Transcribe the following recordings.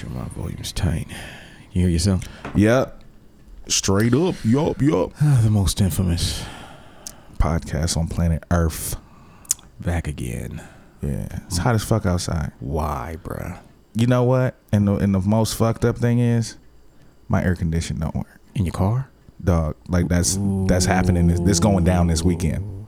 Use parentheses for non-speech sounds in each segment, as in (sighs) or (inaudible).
Sure, my volume's tight. You hear yourself? Yep. Straight up. Yup, yup. (sighs) The most infamous. Podcast on planet Earth. Back again. Yeah. It's mm. hot as fuck outside. Why, bruh? You know what? And the and the most fucked up thing is my air condition don't work. In your car? Dog. Like that's that's happening. This, this going down this weekend.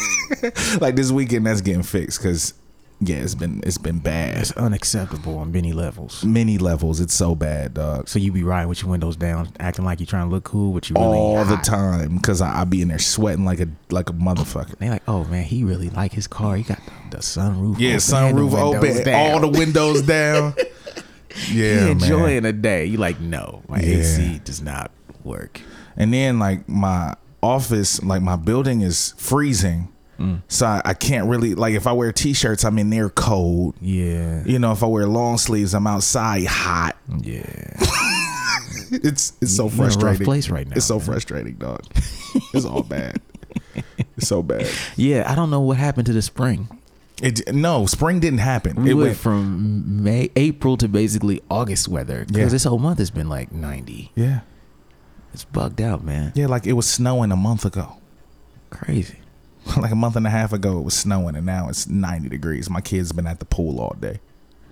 (laughs) like this weekend that's getting fixed because yeah, it's been it's been bad. It's unacceptable on many levels. Many levels. It's so bad, dog. So you be riding with your windows down, acting like you're trying to look cool, but you really All the time because I, I be in there sweating like a like a motherfucker. They like, oh man, he really like his car. He got the sunroof. Yeah, open sunroof open, down. all the windows (laughs) down. He Yeah, man. enjoying a day. You like, no, my Yeah. AC does not work. And then like my office, like my building is freezing. Mm. So I, I can't really like if I wear t-shirts, I'm in there cold. Yeah, You know, if I wear long sleeves, I'm outside hot. yeah. (laughs) It's it's so You're in a rough frustrating. place right now, It's so man. frustrating, dog. (laughs) it's all bad. It's so bad. Yeah, I don't know what happened to the spring. It no spring didn't happen. We it went went from May, April to basically August weather because Yeah. this whole month has been like 90. yeah It's bugged out, man. yeah like it was snowing a month ago. Crazy. (laughs) like a month and a half ago, it was snowing, and now it's 90 degrees. My kids been at the pool all day.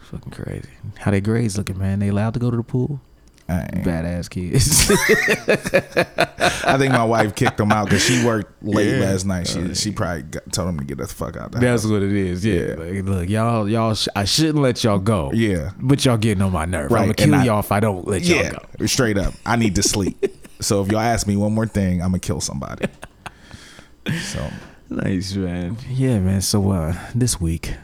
Fucking crazy. How they grades looking, man? They allowed to go to the pool? Badass kids. (laughs) I think my wife kicked them out because she worked late Yeah. last night. She oh, she probably got, told them to get the fuck out. The That's house. what it is. Yeah. Yeah. Like, look, y'all, y'all. Sh- I shouldn't let y'all go. Yeah. But y'all getting on my nerve. Right, I'm gonna kill I- y'all if I don't let y'all go. straight up. I need to sleep. (laughs) so if y'all ask me one more thing, I'm gonna kill somebody. So Nice, man. Yeah, man. So uh, this week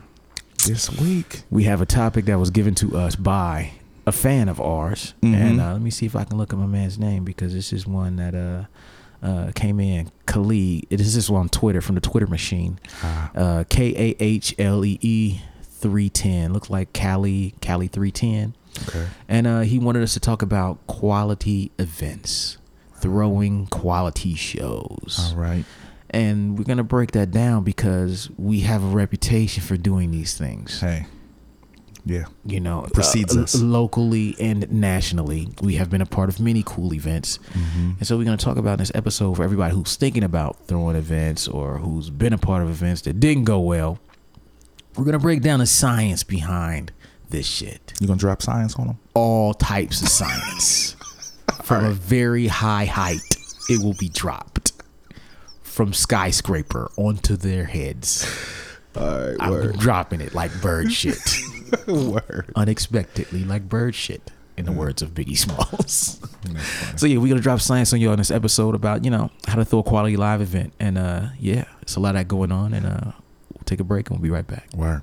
this week, we have a topic that was given to us by a fan of ours, Mhm. and uh, let me see if I can look at my man's name because this is one that uh, uh, came in. Khalid. It is this one on Twitter from the Twitter machine. Uh, K A H L E E three ten. Looks like Cali Cali three ten. okay, And uh, he wanted us to talk about quality events, throwing quality shows. all right, And we're going to break that down because we have a reputation for doing these things. hey, yeah, You know, Precedes uh, us. locally and nationally. We have been a part of many cool events. Mm-hmm. And so we're going to talk about in this episode for everybody who's thinking about throwing events or who's been a part of events that didn't go well. We're going to break down the science behind this shit. you gonna drop science on them? all types of science. (laughs) From a very high height, it will be dropped from skyscraper onto their heads. All right, I'm dropping it like bird shit, (laughs) word. unexpectedly like bird shit. In the words of Biggie Smalls. (laughs) so yeah, we're gonna drop science on you on this episode about you know how to throw a quality live event, and uh yeah, it's a lot of that going on, and uh we'll take a break and we'll be right back. Word.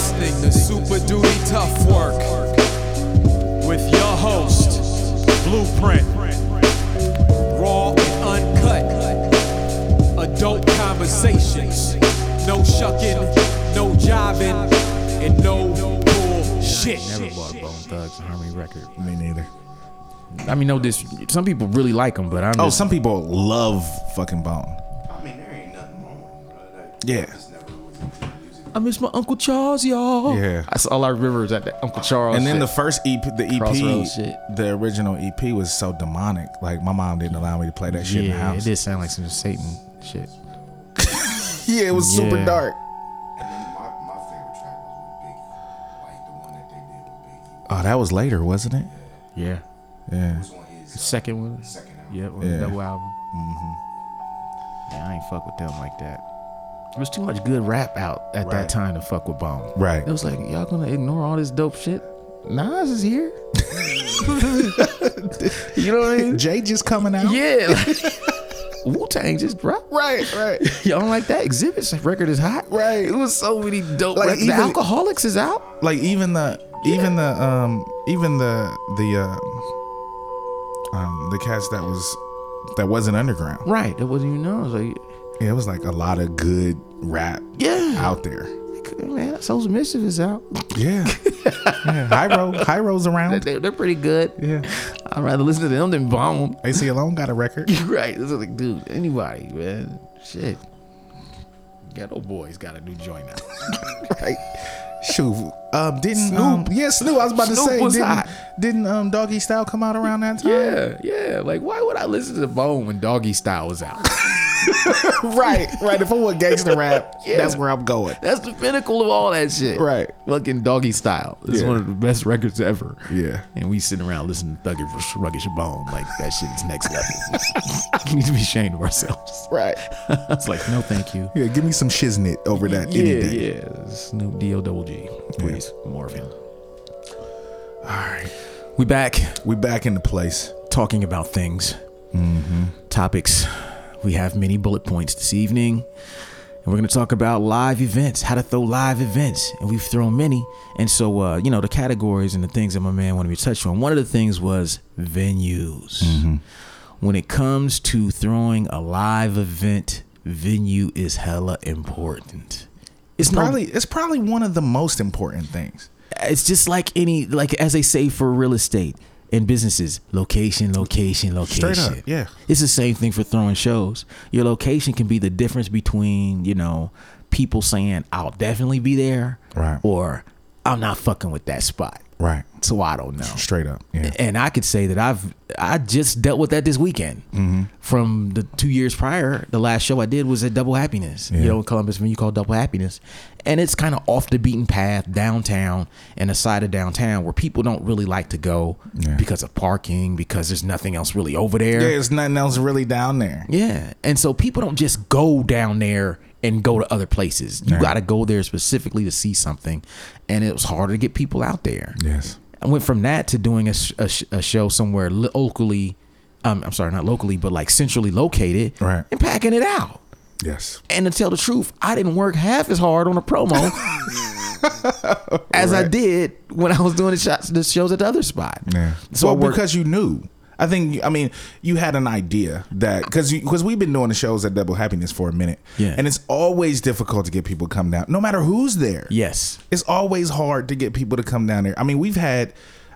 to Super Duty Tough Work with your host, Blueprint. Raw and uncut. Adult conversations. No shucking, no jiving, and no bullshit. Never bought a Bone Thugs and Harmony record. Me neither. I mean, no, this some people really like them, but I'm Oh, just, some people love fucking Bone. I mean, there ain't nothing wrong with it, bro. That, Yeah. It's never was into music. I miss my Uncle Charles, y'all. Yeah. that's all I remember is that, that Uncle Charles. And then shit. the first EP, the EP, shit. the original EP was so demonic. Like my mom didn't allow me to play that shit in the house. it did sound like some Satan shit. (laughs) Yeah, it was super dark. My, my favorite track was with Biggie. Like the one that they did with Biggie. Oh, that was later, wasn't it? Yeah, Yeah. It was on his Second one. Second album. Yep, on Yeah. double album. Mm-hmm. Yeah, I ain't fuck with them like that. There was too much good rap out at that time to fuck with Bone. Right. It was like y'all gonna ignore all this dope shit. Nas is here. (laughs) you know what I mean? Jay just coming out. Yeah. (laughs) (laughs) Wu Tang just dropped. Right, right. Y'all don't like that? Xzibit's record is hot. Right. It was so many dope Like, records. even- the Alkaholiks is out. Like even the even the um even the the uh, um the cats that was that wasn't underground. Right. That wasn't even know. It was like, Yeah, it was like a lot of good rap yeah. out there. Man, Souls of Mischief is out. Yeah. yeah. Hiero, Hiero's around. They, they're pretty good. Yeah. I'd rather listen to them than Bone. Aceyalone got a record. You're (laughs) right. This is like, dude, anybody, man. Shit. Geto Boys got a new joint out. (laughs) right? Shoot, um, didn't Snoop. um, yeah, Snoop. I was about to say, was didn't, hot. didn't um, Doggy Style come out around that time? yeah, yeah. Like, why would I listen to Bone when Doggy Style was out? (laughs) (laughs) right, right. If I want gangster rap, Yeah. that's where I'm going. That's the pinnacle of all that shit. Right. Fucking Doggy Style. It's Yeah. one of the best records ever. Yeah. And we sitting around listening to Thuggish Ruggish Bone. Like, that shit is next level. (laughs) we need to be ashamed of ourselves. Right. (laughs) I was like, no, thank you. Yeah, give me some shiznit over that yeah, any day. yeah. Snoop D-O double G. Please, more of him. All right. We back We back in the place. talking about things, mm-hmm. topics. We have many bullet points this evening, and we're going to talk about live events, how to throw live events, and we've thrown many. And so, uh, you know, the categories and the things that my man wanted me to touch on. One of the things was venues. When it comes to throwing a live event, venue is hella important. It's no- Probably it's probably one of the most important things. it's just like any like as they say for real estate and businesses location location location Straight up, yeah. it's the same thing for throwing shows your location can be the difference between you know people saying i'll definitely be there Right. or i'm not fucking with that spot Right. so i don't know Straight up. Yeah. and I could say that I've I just dealt with that this weekend. Mm-hmm. From the two years prior, the last show I did was at Double Happiness, Yeah. you know, in Columbus, when you call Double Happiness, and it's kind of off the beaten path downtown and a side of downtown where people don't really like to go Yeah. because of parking, because there's nothing else really over there. Yeah, there's nothing else really down there. Yeah. And so people don't just go down there and go to other places. You Right. got to go there specifically to see something. And it was harder to get people out there. Yes. I went from that to doing a, a, a show somewhere locally. Um, I'm sorry, not locally, but like centrally located, Right. And packing it out. Yes. And to tell the truth, I didn't work half as hard on a promo (laughs) as I did when I was doing the shots, the shows at the other spot. Yeah. So well, worked- because you knew. I think. I mean, you had an idea that because because we've been doing the shows at Double Happiness for a minute. Yeah. And it's always difficult to get people to come down, no matter who's there. Yes. It's always hard to get people to come down there. I mean, we've had.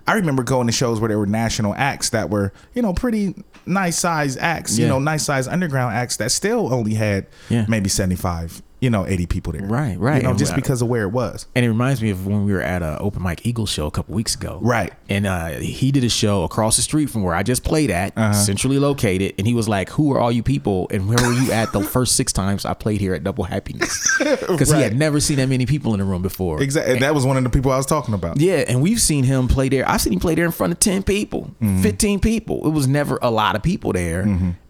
I remember going to shows where there were national acts that were, you know, pretty nice size acts, you know, nice size underground acts that still only had Yeah. maybe 75, you know, 80 people there. Right, right. You know, And just because of where it was. And it reminds me of when we were at a Open Mike Eagle show a couple weeks ago. Right. And uh, he did a show across the street from where I just played at, Uh-huh. centrally located. And he was like, "Who are all you people? And where were you at the (laughs) first six times I played here at Double Happiness?" (laughs) Because he had never seen that many people in the room before. Exactly. And that was one of the people I was talking about. Yeah, and we've seen him play there. I've seen him play there in front of 10 people, Mm-hmm. 15 people. It was never a lot of people there.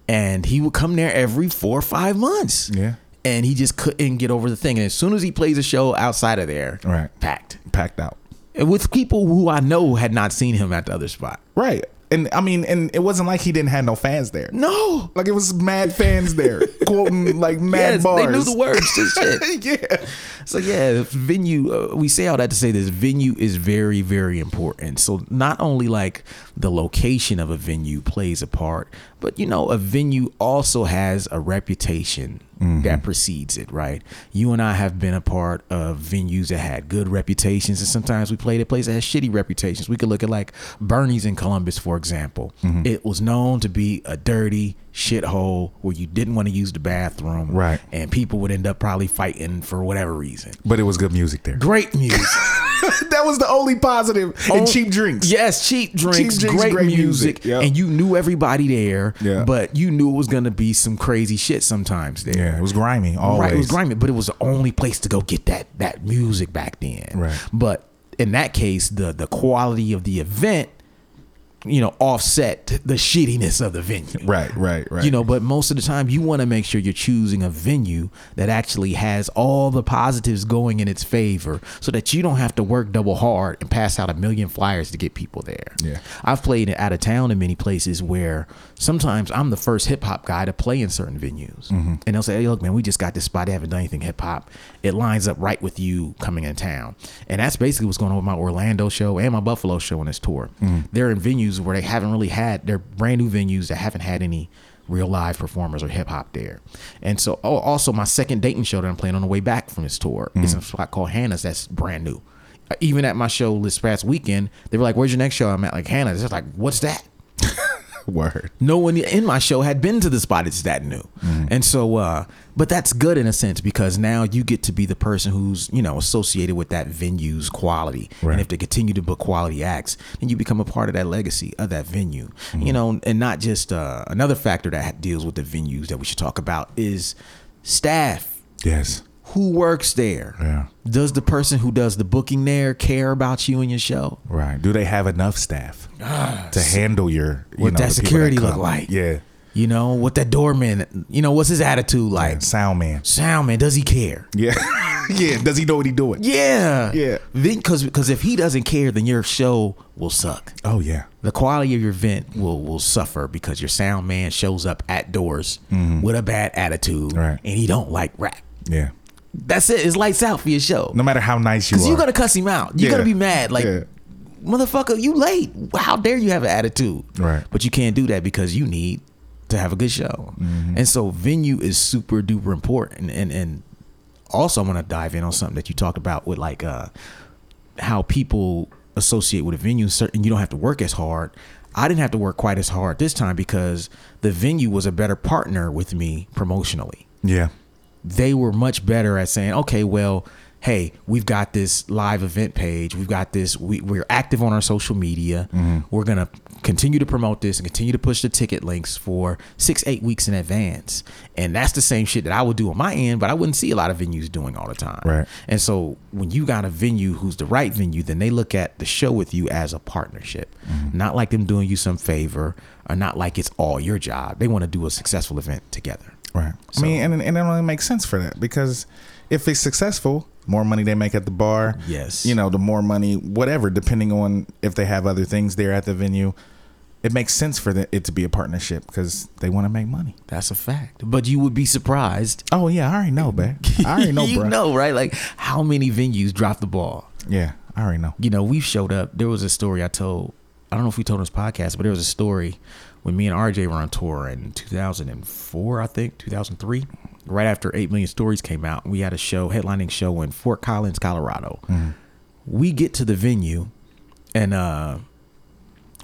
And he would come there every four or five months. Yeah. And he just couldn't get over the thing. And as soon as he plays a show outside of there, Right. packed. Packed out. And with people who I know had not seen him at the other spot. Right. And I mean, and it wasn't like he didn't have no fans there. No. Like it was mad fans there, (laughs) quoting like mad Yes, bars. they knew the words to (laughs) shit. yeah. So yeah, venue. Uh, we say all that to say this: venue is very, very important. So not only like the location of a venue plays a part, but you know, a venue also has a reputation Mm-hmm. that precedes it. Right? You and I have been a part of venues that had good reputations, and sometimes we played at places that had shitty reputations. We could look at like Bernie's in Columbus, for example. Mm-hmm. It was known to be a dirty shithole where you didn't want to use the bathroom, Right. And people would end up probably fighting for whatever reason. But it was good music there. Great music. (laughs) that was the only positive. Oh, and cheap drinks. Yes, cheap drinks, drinks, great, great music, music, yep. and you knew everybody there. Yeah. But you knew it was gonna be some crazy shit sometimes there. Yeah, it was grimy. Always. Right, it was grimy, but it was the only place to go get that that music back then. Right. But in that case, the the quality of the event you know, offset the shittiness of the venue. Right, right, right. You know, but most of the time you want to make sure you're choosing a venue that actually has all the positives going in its favor so that you don't have to work double hard and pass out a million flyers to get people there. Yeah. I've played out of town in many places where sometimes I'm the first hip hop guy to play in certain venues. Mm-hmm. And they'll say, hey, look, man, we just got this spot. They haven't done anything hip hop. It lines up right with you coming in town. And that's basically what's going on with my Orlando show and my Buffalo show on this tour. Mm. They're in venues where they haven't really had, they're brand new venues that haven't had any real live performers or hip hop there. And so, oh, also my second Dayton show that I'm playing on the way back from this tour is in a spot called Hannah's that's brand new. Even at my show this past weekend, they were like, "Where's your next show?" I'm at like Hannah's. It's like, "What's that?" (laughs) Word. no one in my show had been to the spot it's that new and so uh but that's good in a sense because now you get to be the person who's you know associated with that venue's quality Right. and if they continue to book quality acts then you become a part of that legacy of that venue you know and not just uh another factor that deals with the venues that we should talk about is staff Yes. Who works there Yeah. does the person who does the booking there care about you and your show Right. Do they have enough staff (sighs) to handle your you what know, that security look like Yeah. you know what that doorman you know what's his attitude like Like sound man. sound man does he care Yeah. (laughs) yeah. Does he know what he doing? yeah Yeah. Then because because if he doesn't care then your show will suck Oh yeah. the quality of your event will will suffer because your sound man shows up at doors with a bad attitude Mm-hmm. Right. and he don't like rap Yeah. That's it it's lights out for your show No matter how nice you because are. you're gonna cuss him out you're Yeah. gonna be mad like Yeah. motherfucker you late how dare you have an attitude Right. but you can't do that because you need to have a good show Mm-hmm. and so venue is super duper important and and also i want to dive in on something that you talked about with like uh how people associate with a venue certain you don't have to work as hard i didn't have to work quite as hard this time because the venue was a better partner with me promotionally Yeah. They were much better at saying, okay, well, hey, we've got this live event page. We've got this. We, we're active on our social media. Mm-hmm. We're gonna continue to promote this and continue to push the ticket links for six, eight weeks in advance. And that's the same shit that I would do on my end, but I wouldn't see a lot of venues doing all the time. Right. And so when you got a venue who's the right venue, then they look at the show with you as a partnership, mm-hmm. not like them doing you some favor or not like it's all your job. They want to do a successful event together. Right. I mean, and, and it only makes sense for that because if it's successful, more money they make at the bar. Yes. You know, the more money, whatever, depending on if they have other things there at the venue, it makes sense for the, it to be a partnership because they want to make money. That's a fact. But you would be surprised. Oh yeah, I already know, man. I already know, (laughs) you bro. know, right? Like how many venues drop the ball. Yeah, I already know. You know, we've showed up. There was a story I told. I don't know if we told this podcast, but there was a story when me and RJ were on tour in 2004, I think, 2003, right after 8 Million Stories came out. We had a show, headlining show in Fort Collins, Colorado. We get to the venue and uh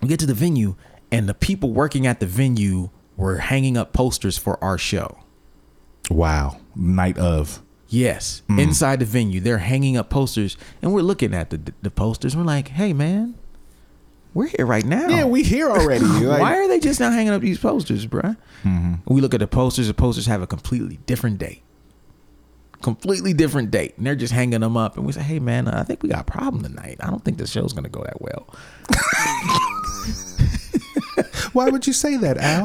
we get to the venue and the people working at the venue were hanging up posters for our show. Wow, night of. Yes, inside the venue, they're hanging up posters, and we're looking at the the posters. We're like, "Hey, man, we're here right now. Yeah, we here already. (laughs) Like, Why are they just not hanging up these posters, bruh? Mm-hmm. We look at the posters. The posters have a completely different date, completely different date, and they're just hanging them up. And we say, "Hey, man, I think we got a problem tonight. I don't think the show's gonna go that well." (laughs) Why would you say that, Al?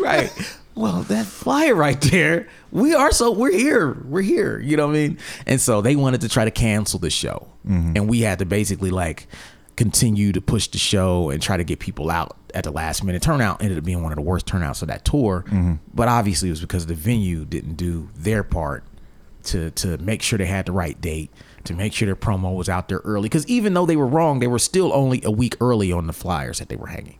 (laughs) right. Well, that flyer right there, we are so we're here. We're here. You know what I mean? And so they wanted to try to cancel the show. And we had to basically like continue to push the show and try to get people out at the last minute. Turnout ended up being one of the worst turnouts of that tour. But obviously it was because the venue didn't do their part to to make sure they had the right date, to make sure their promo was out there early. Because even though they were wrong, they were still only a week early on the flyers that they were hanging.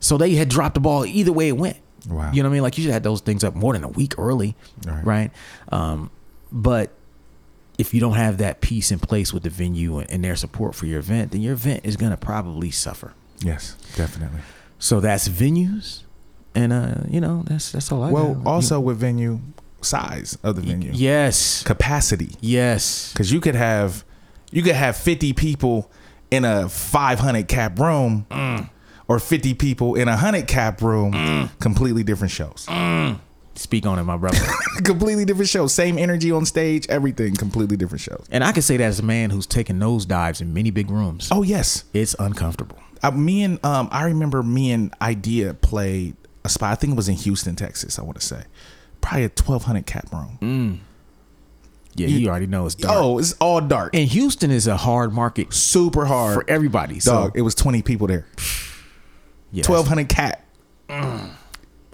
So they had dropped the ball either way it went. Wow. You know what I mean? Like you should have had those things up more than a week early, Right. right? Um, but if you don't have that piece in place with the venue and, and their support for your event, then your event is gonna probably suffer. yes, definitely. So that's venues, and uh, you know that's that's all I. Well, got. also with venue size of the venue, yes, capacity, yes, because you could have you could have fifty people in a five hundred cap room, mm. or fifty people in a hundred cap room. Mm. Completely different shows. Mm. Speak on it, my brother. (laughs) completely different show. Same energy on stage. Everything completely different shows. and I can say that as a man who's taken nosedives in many big rooms. Oh yes, It's uncomfortable. Uh, me and um, I remember me and Idea played a spot. I think it was in Houston, Texas. I want to say, probably a twelve hundred cap room. Yeah, you, already know it's dark. Oh, it's all dark, and Houston is a hard market super hard. for everybody. So Dog, it was twenty people there. (sighs) yeah, Twelve hundred cap.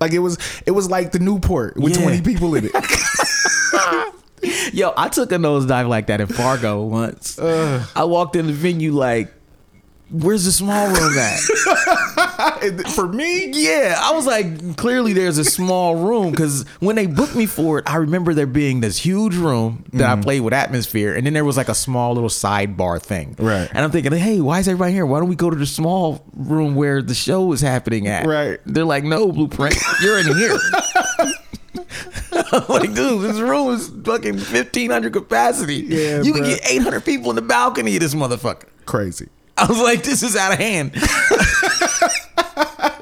Like it was, it was like the Newport with Yeah. twenty people in it. (laughs) Yo, I took a nosedive like that in Fargo once. I walked in the venue like, "Where's the small room at?" (laughs) For me, yeah, I was like, "Clearly, there's a small room." Because when they booked me for it, I remember there being this huge room that Mm-hmm. I played with atmosphere, and then there was like a small little sidebar thing. Right. And I'm thinking, "Hey, why is everybody here? Why don't we go to the small room where the show is happening at?" Right. They're like, "No, Blueprint, you're in here." I'm (laughs) (laughs) like, dude, this room is fucking 1500 capacity. Yeah, you can get 800 people in the balcony of this motherfucker. crazy. I was like, this is out of hand. (laughs)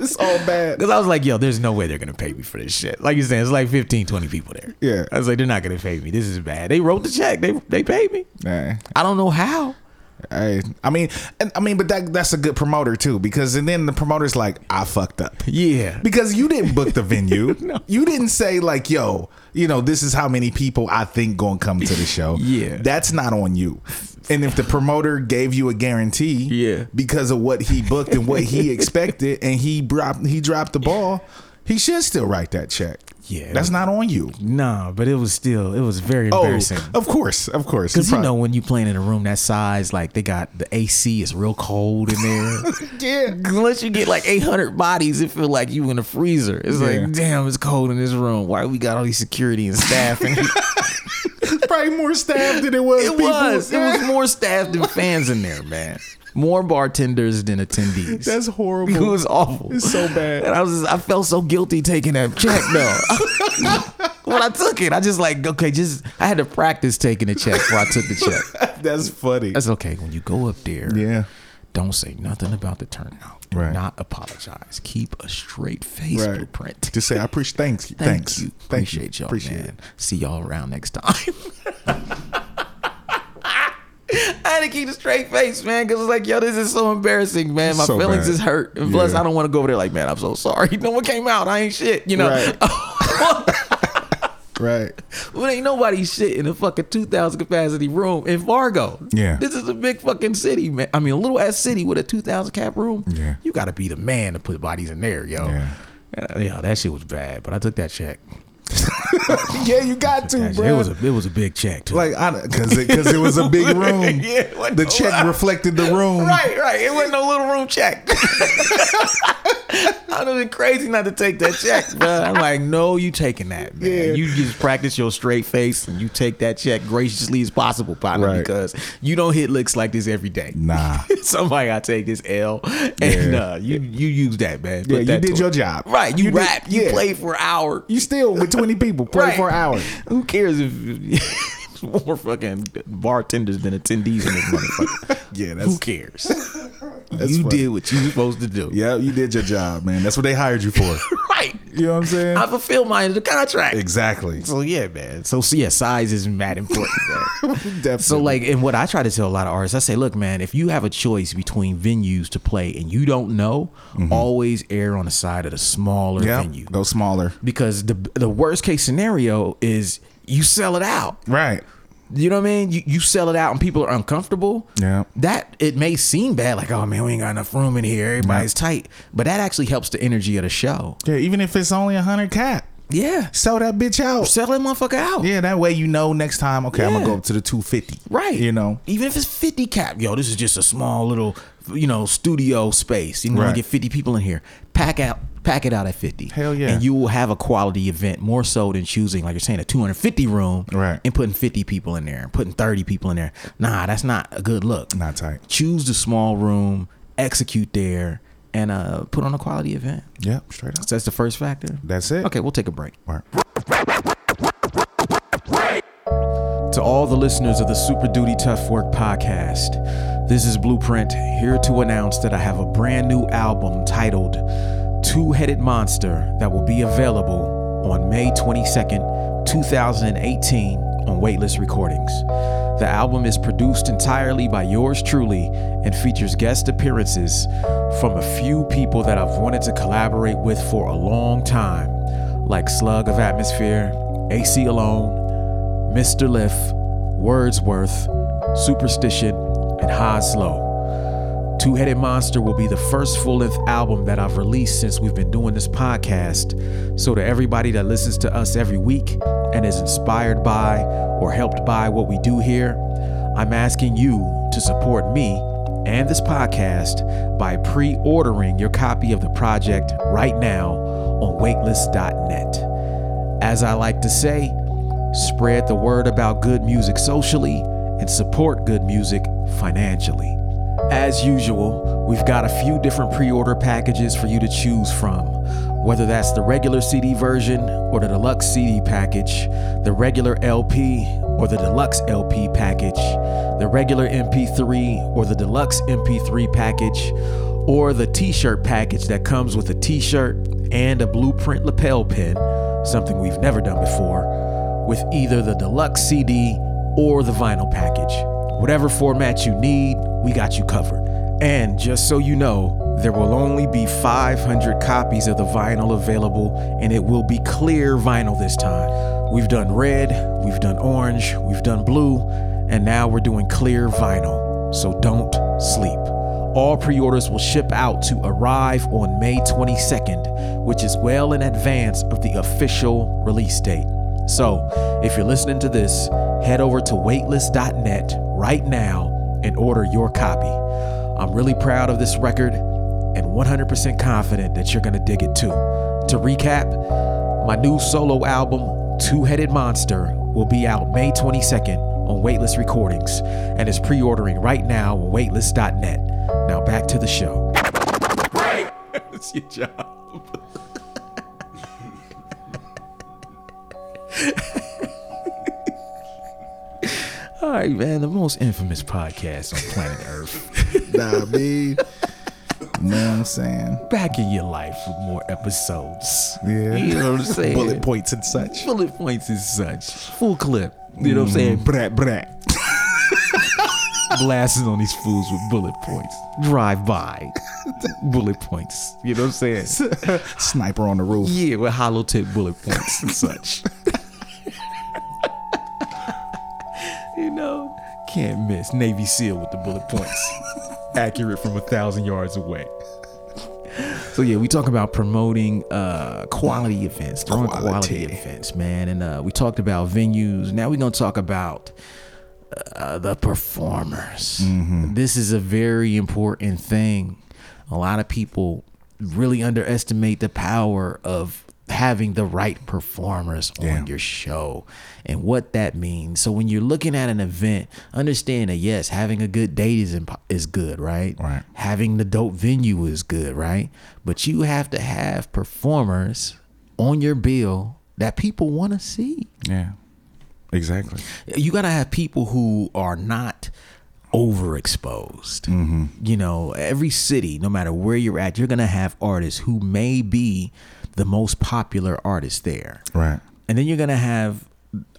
It's all bad. Because I was like, yo, there's no way they're going to pay me for this shit. Like you're saying, it's like 15, 20 people there. Yeah. I was like, they're not going to pay me. This is bad. They wrote the check. They they paid me. Nah. I don't know how. I, I mean, and, I mean, but that that's a good promoter too, because and then the promoter's like, I fucked up. Yeah. Because you didn't book the venue. (laughs) no. You didn't say like, yo, you know, this is how many people I think gonna come to the show. (laughs) Yeah. That's not on you. (laughs) And if the promoter gave you a guarantee, Yeah. because of what he booked and what he (laughs) expected, and he dropped he dropped the ball, he should still write that check. Yeah. That's not on you. Nah, but it was still, it was very Oh, embarrassing. of course, of course. Because you know when you playing in a room that size, like they got the AC is real cold in there. (laughs) yeah. Unless you get like 800 bodies, it feel like you in a freezer. It's Yeah. like, damn, it's cold in this room. Why we got all these security and staff? And Probably more staff than it was it people. was, it was more staff than (laughs) fans in there, man. More bartenders than attendees. That's horrible. It was awful. It's so bad. And I was, just, I felt so guilty taking that check though. (laughs) when I took it, I just like, okay, just I had to practice taking the check before I took the check. (laughs) That's funny. That's okay. When you go up there, yeah. Don't say nothing about the turnout. Do Right. not apologize. Keep a straight face Right. blueprint. Just say I appreciate. (laughs) Thanks. Thank thanks. you. Thank Appreciate you. y'all, Appreciate man. it. See y'all around next time. (laughs) I had to keep a straight face, man, because it's like, yo, this is so embarrassing, man. My So feelings bad. is hurt. And plus, Yeah. I don't want to go over there like, man, I'm so sorry. (laughs) No one came out. I ain't shit, you know? Right. Right. well, ain't nobody shit in a fucking 2,000 capacity room in Fargo. Yeah. This is a big fucking city, man. I mean, a little ass city with a 2,000 cap room. Yeah. You got to be the man to put bodies in there, yo. Yeah. And, uh, Yeah, that shit was bad, but I took that check. (laughs) Yeah, you got to, bro. It was a it was a big check too. like because it, cause it was a big (laughs) room. Yeah, the check lie. reflected the room. right, right. It wasn't no little room check. I'd have been crazy not to take that check, but I'm like, no, you taking that, man. Yeah. You just practice your straight face and you take that check graciously as possible, partner, Right. because you don't hit licks like this every day. Nah. (laughs) Somebody gotta take this L, and Yeah. uh, you you use that, man. Put Yeah, you did your job. Right, you, You did- rap, you yeah. played for an hour. You still with twenty people play Right. for an hour. (laughs) Who cares if (laughs) more fucking bartenders than attendees in this motherfucker? (laughs) Yeah, Who cares? (laughs) You funny. did what you were supposed to do. yeah. You did your job, man. That's what they hired you for. (laughs) Right. You know what I'm saying? I fulfilled my end of the contract. exactly. So yeah, man. So so, yeah, size is mad important. (laughs) Definitely. So like, and what I try to tell a lot of artists, I say, look, man, if you have a choice between venues to play and you don't know, always err on the side of the smaller Mm-hmm. venue go smaller. because the the worst case scenario is you sell it out. Right. You know what I mean? You you sell it out and people are uncomfortable. Yeah. That it may seem bad, like oh man, we ain't got enough room in here. Everybody's tight, but that actually helps the energy of the show. Yeah. Even if it's only a hundred cap, Yeah, sell that bitch out. sell that motherfucker out. Yeah, that way you know next time. Okay, I'm gonna go up to the 250. Right. You know. even if it's 50 cap, yo, this is just a small little, you know, studio space. You know, Right. get 50 people in here. Pack out, pack it out at 50. Hell yeah. And you will have a quality event more so than choosing, like you're saying, a 250 room Right. and putting 50 people in there and putting 30 people in there. Nah, that's not a good look. Not tight. Choose the small room, execute there, and uh, put on a quality event. Yep. Straight up. So that's the first factor. That's it. Okay, we'll take a break. All right. To all the listeners of the Super Duty Tough Work podcast, this is Blueprint here to announce that I have a brand new album titled Two Headed Monster that will be available on May 22nd, 2018 on Weightless Recordings. The album is produced entirely by yours truly and features guest appearances from a few people that I've wanted to collaborate with for a long time, like Slug of Atmosphere, Aceyalone, Mr. Lif, Wordsworth, Supastition, and Hoslow. Two Headed Monster will be the first full length album that I've released since we've been doing this podcast. So, to everybody that listens to us every week and is inspired by or helped by what we do here, I'm asking you to support me and this podcast by pre ordering your copy of the project right now on weightless.net. As I like to say, spread the word about good music socially and support good music financially. As usual, we've got a few different pre order packages for you to choose from. Whether that's the regular CD version or the deluxe CD package, the regular LP or the deluxe LP package, the regular MP3 or the deluxe MP3 package, or the t shirt package that comes with a t shirt and a blueprint lapel pin, something we've never done before, with either the deluxe CD or the vinyl package. Whatever format you need, we got you covered. And just so you know, there will only be 500 copies of the vinyl available, and it will be clear vinyl this time. We've done red, we've done orange, we've done blue, and now we're doing clear vinyl. So don't sleep. All pre orders will ship out to arrive on May 22nd, which is well in advance of the official release date. So, if you're listening to this, head over to weightless.net right now and order your copy. I'm really proud of this record and 100% confident that you're going to dig it too. To recap, my new solo album, Two Headed Monster, will be out May 22nd on Weightless Recordings and is pre ordering right now on weightless.net. Now back to the show. That's (laughs) your job. (laughs) All right, man, the most infamous podcast on planet Earth. (laughs) Nah, me. You know what I'm saying? Back in your life for more episodes. Yeah. You know what I'm saying? Bullet points and such. Bullet points and such. Full clip. You know what I'm mm-hmm. saying? Brat, brat. (laughs) Blasting on these fools with bullet points. Drive by. (laughs) bullet points. You know what I'm saying? Sniper on the roof. Yeah, with hollow tip bullet points and such. You know, can't miss. Navy SEAL with the bullet points. (laughs) Accurate from a thousand yards away. So yeah, we talk about promoting uh quality events, throwing quality, Quality. events, man. And uh we talked about venues. Now we're gonna talk about uh, the performers. This is a very important thing. A lot of people really underestimate the power of having the right performers Yeah. on your show and what that means. So when you're looking at an event, understand that yes, having a good date is imp- is good, right? Right. Having the dope venue is good, right? But you have to have performers on your bill that people want to see Yeah. Exactly. you gotta have people who are not overexposed. Mm-hmm. You know, every city, no matter where you're at, you're gonna have artists who may be the most popular artists there. Right. And then you're gonna have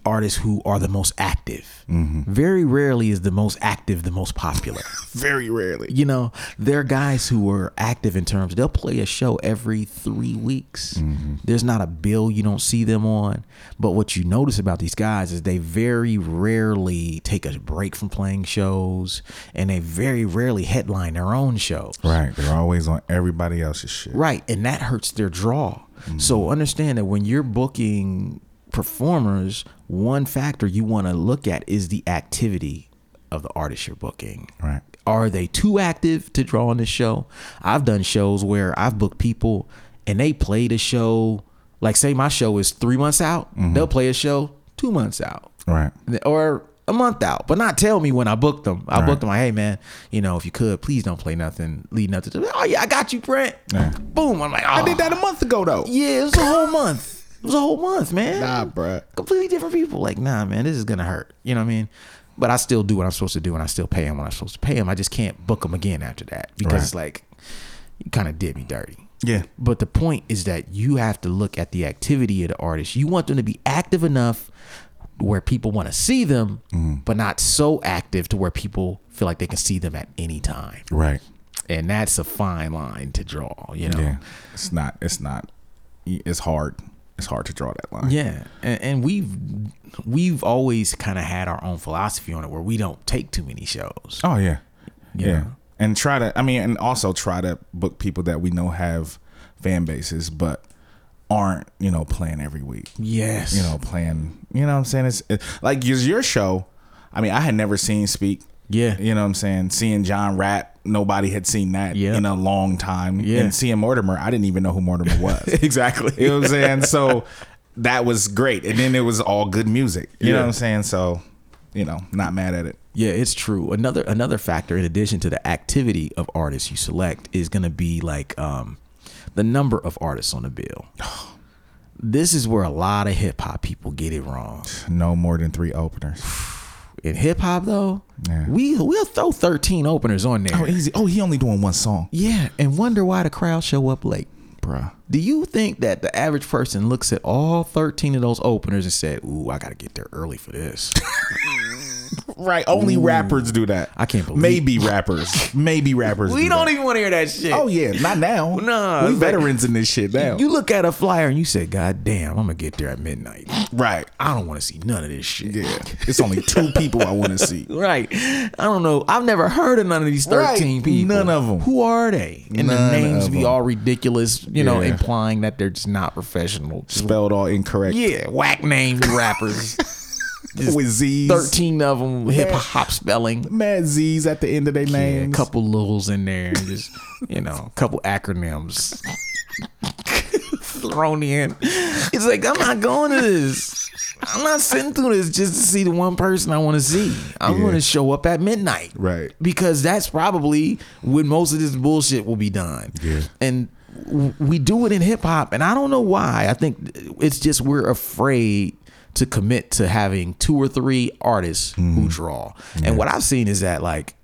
artists who are the most active. Mm-hmm. Very rarely is the most active the most popular. (laughs) Very rarely. you know, there are guys who are active in terms they'll play a show every three weeks. Mm-hmm. There's not a bill you don't see them on. But what you notice about these guys is they very rarely take a break from playing shows and they very rarely headline their own shows. Right. They're always on everybody else's shit. Right. And that hurts their draw. So mm-hmm. understand that when you're booking performers, one factor you want to look at is the activity of the artist you're booking. Right. Are they too active to draw on the show? I've done shows where I've booked people and they play the show. Like, say my show is three months out, mm-hmm. they'll play a show two months out Right. or a month out, but not tell me when I booked them. I Right. booked them like, hey man, you know, if you could, please don't play nothing leading up to. The, oh yeah, I got you, Brent. Yeah. Boom. I'm like, oh, I did ah. that a month ago though. Yeah, it was a whole month. It was a whole month, man. Nah, bruh. Completely different people. Like, nah, man, this is gonna hurt. You know what I mean? But I still do what I'm supposed to do, and I still pay him when I'm supposed to pay him. I just can't book him again after that because Right. it's like you kind of did me dirty. Yeah. But the point is that you have to look at the activity of the artist. You want them to be active enough where people want to see them, Mm-hmm. but not so active to where people feel like they can see them at any time. Right. And that's a fine line to draw, you know. Yeah. It's not. It's not. It's hard. It's hard to draw that line. Yeah, and, and we've we've always kind of had our own philosophy on it, where we don't take too many shows. Oh yeah. You Yeah. know? And try to. I mean, and also try to book people that we know have fan bases, but aren't you know playing every week. Yes, You know, playing. You know what I'm saying? It's it, like your your show. I mean, I had never seen Speak. Yeah. You know what I'm saying? Seeing John rap, nobody had seen that Yeah. in a long time. Yeah. And seeing Mortimer, I didn't even know who Mortimer was. (laughs) exactly. You know what I'm saying? So that was great. And then it was all good music. You know what I'm saying? So, you know, not mad at it. Yeah, it's true. Another another factor in addition to the activity of artists you select is going to be like um, the number of artists on the bill. (gasps) (sighs) This is where a lot of hip hop people get it wrong. No more than three openers. In hip hop though, Yeah. we we'll throw 13 openers on there. Oh, easy. Oh, he only doing one song. Yeah, and wonder why the crowd show up late. Bruh. Do you think that the average person looks at all 13 of those openers and said, "Ooh, I got to get there early for this"? (laughs) Right. Only rappers do that. I can't believe- Maybe rappers. Maybe rappers. we do don't that. even want to hear that shit. Oh yeah, not now. (laughs) no, we it's like- veterans in this shit now. You look at a flyer and you say, "God damn, I'm gonna get there at midnight." right. I don't want to see none of this shit. Yeah. It's only two people I want to see. (laughs) Right. I don't know. I've never heard of none of these 13 Right. people. None of them. Who are they? And None the names be all ridiculous, you know, implying that they're just not professional. Spelled all incorrect. yeah, whack named rappers. (laughs) With Z's. 13 of them hip hop spelling. Mad Z's at the end of their Yeah, a couple lils in there, just you know, a couple acronyms thrown in. It's like I'm not going to this. I'm not sitting through this just to see the one person I want to see. I'm Yeah. going to show up at midnight, Right. Because that's probably when most of this bullshit will be done. Yeah. And we do it in hip hop, and I don't know why. I think it's just we're afraid to commit to having two or three artists Mm-hmm. who draw. And what I've seen is that like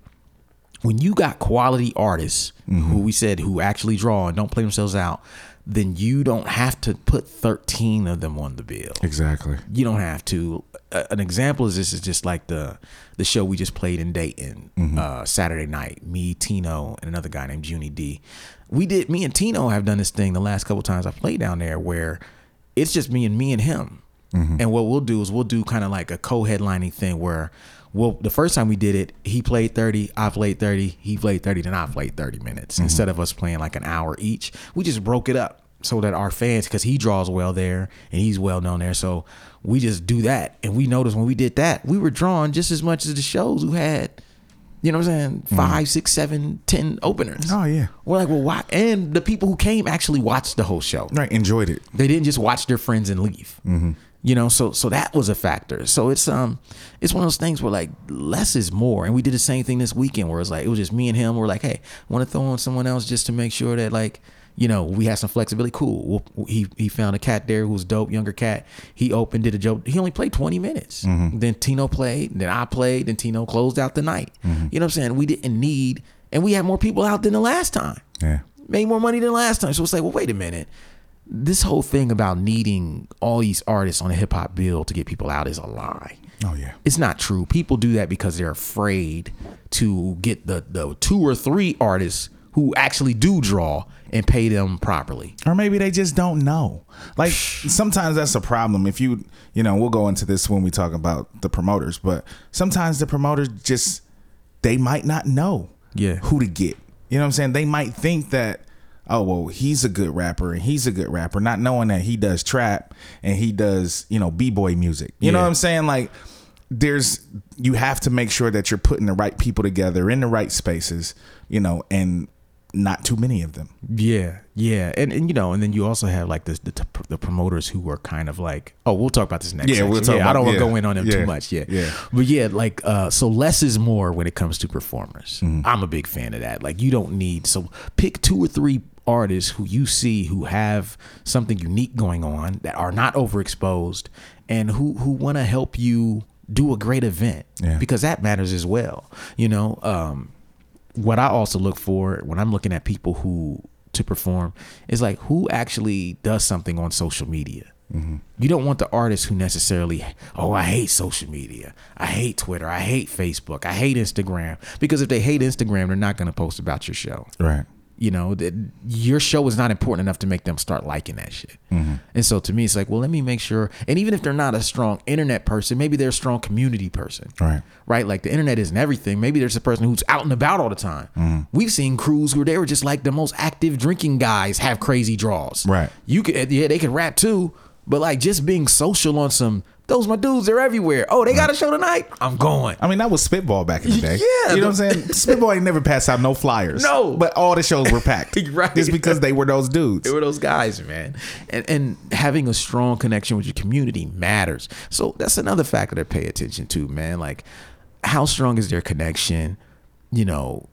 when you got quality artists who we said who actually draw and don't play themselves out, then you don't have to put 13 of them on the bill. Exactly. You don't have to. Uh, an example is this is just like the the show we just played in Dayton uh, Saturday night. Me, Tino, and another guy named Junie D. We did. Me and Tino have done this thing the last couple times I played down there where it's just me and me and him. Mm-hmm. And what we'll do is we'll do kind of like a co-headlining thing where well the first time we did it he played 30 i played 30 he played 30 then i played 30 minutes mm-hmm. instead of us playing like an hour each we just broke it up so that our fans because he draws well there and he's well known there so we just do that and we noticed when we did that we were drawn just as much as the shows who had you know what i'm saying mm-hmm. five six seven ten openers Oh, yeah. we're like well why and the people who came actually watched the whole show Right. Enjoyed it. they didn't just watch their friends and leave. You know, so so that was a factor. So it's um it's one of those things where like less is more. And we did the same thing this weekend where it's like it was just me and him. We're like, hey, want to throw on someone else just to make sure that like you know we have some flexibility. Cool. Well, he he found a cat there who's dope, younger cat. He opened, did a joke. He only played twenty minutes. Then Tino played. Then I played. Then Tino closed out the night. You know what I'm saying? We didn't need, and we had more people out than the last time Yeah. made more money than last time. So it's like, well, wait a minute. This whole thing about needing all these artists on a hip hop bill to get people out is a lie. Oh yeah. It's not true. People do that because they're afraid to get the, the two or three artists who actually do draw and pay them properly. Or maybe they just don't know. Like sometimes that's a problem. If you, you know, we'll go into this when we talk about the promoters, but sometimes the promoters just they might not know Yeah. who to get. You know what I'm saying? They might think that oh well, he's a good rapper and he's a good rapper, not knowing that he does trap and he does, you know, b-boy music. You know what I'm saying? Like there's you have to make sure that you're putting the right people together in the right spaces, you know, and not too many of them. Yeah, yeah, and and you know, and then you also have like the the, the promoters who are kind of like, oh, we'll talk about this next. Yeah, section. we'll talk I about- don't want to yeah, go in on them yeah, too much. Yeah, yeah. but yeah, like uh, so less is more when it comes to performers. Mm-hmm. I'm a big fan of that. Like you don't need so pick two or three artists who you see who have something unique going on that are not overexposed and who who want to help you do a great event Yeah. because that matters as well. You know, um, what I also look for when I'm looking at people who to perform is like who actually does something on social media. You don't want the artists who necessarily, oh, I hate social media. I hate Twitter. I hate Facebook. I hate Instagram. Because if they hate Instagram, they're not going to post about your show. Right. You know, that your show is not important enough to make them start liking that shit. And so to me, it's like, well, let me make sure. And even if they're not a strong internet person, maybe they're a strong community person Right. right? Like the internet isn't everything. Maybe there's a person who's out and about all the time. Mm-hmm. We've seen crews where they were just like the most active drinking guys have crazy draws. Right. You could yeah, they could rap too, but like just being social on some those my dudes, they're everywhere. Oh, they got a mm. show tonight? I'm going. I mean, that was Spitball back in the (laughs) day. Yeah, You know what I'm saying? (laughs) Spitball ain't never passed out no flyers. No. But all the shows were packed. (laughs) Right. Just because they were those dudes. They were those guys, man. And and having a strong connection with your community matters. So that's another factor to pay attention to, man. Like how strong is their connection? You know,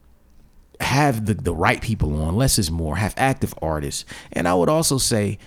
have the, the right people on, less is more, have active artists. And I would also say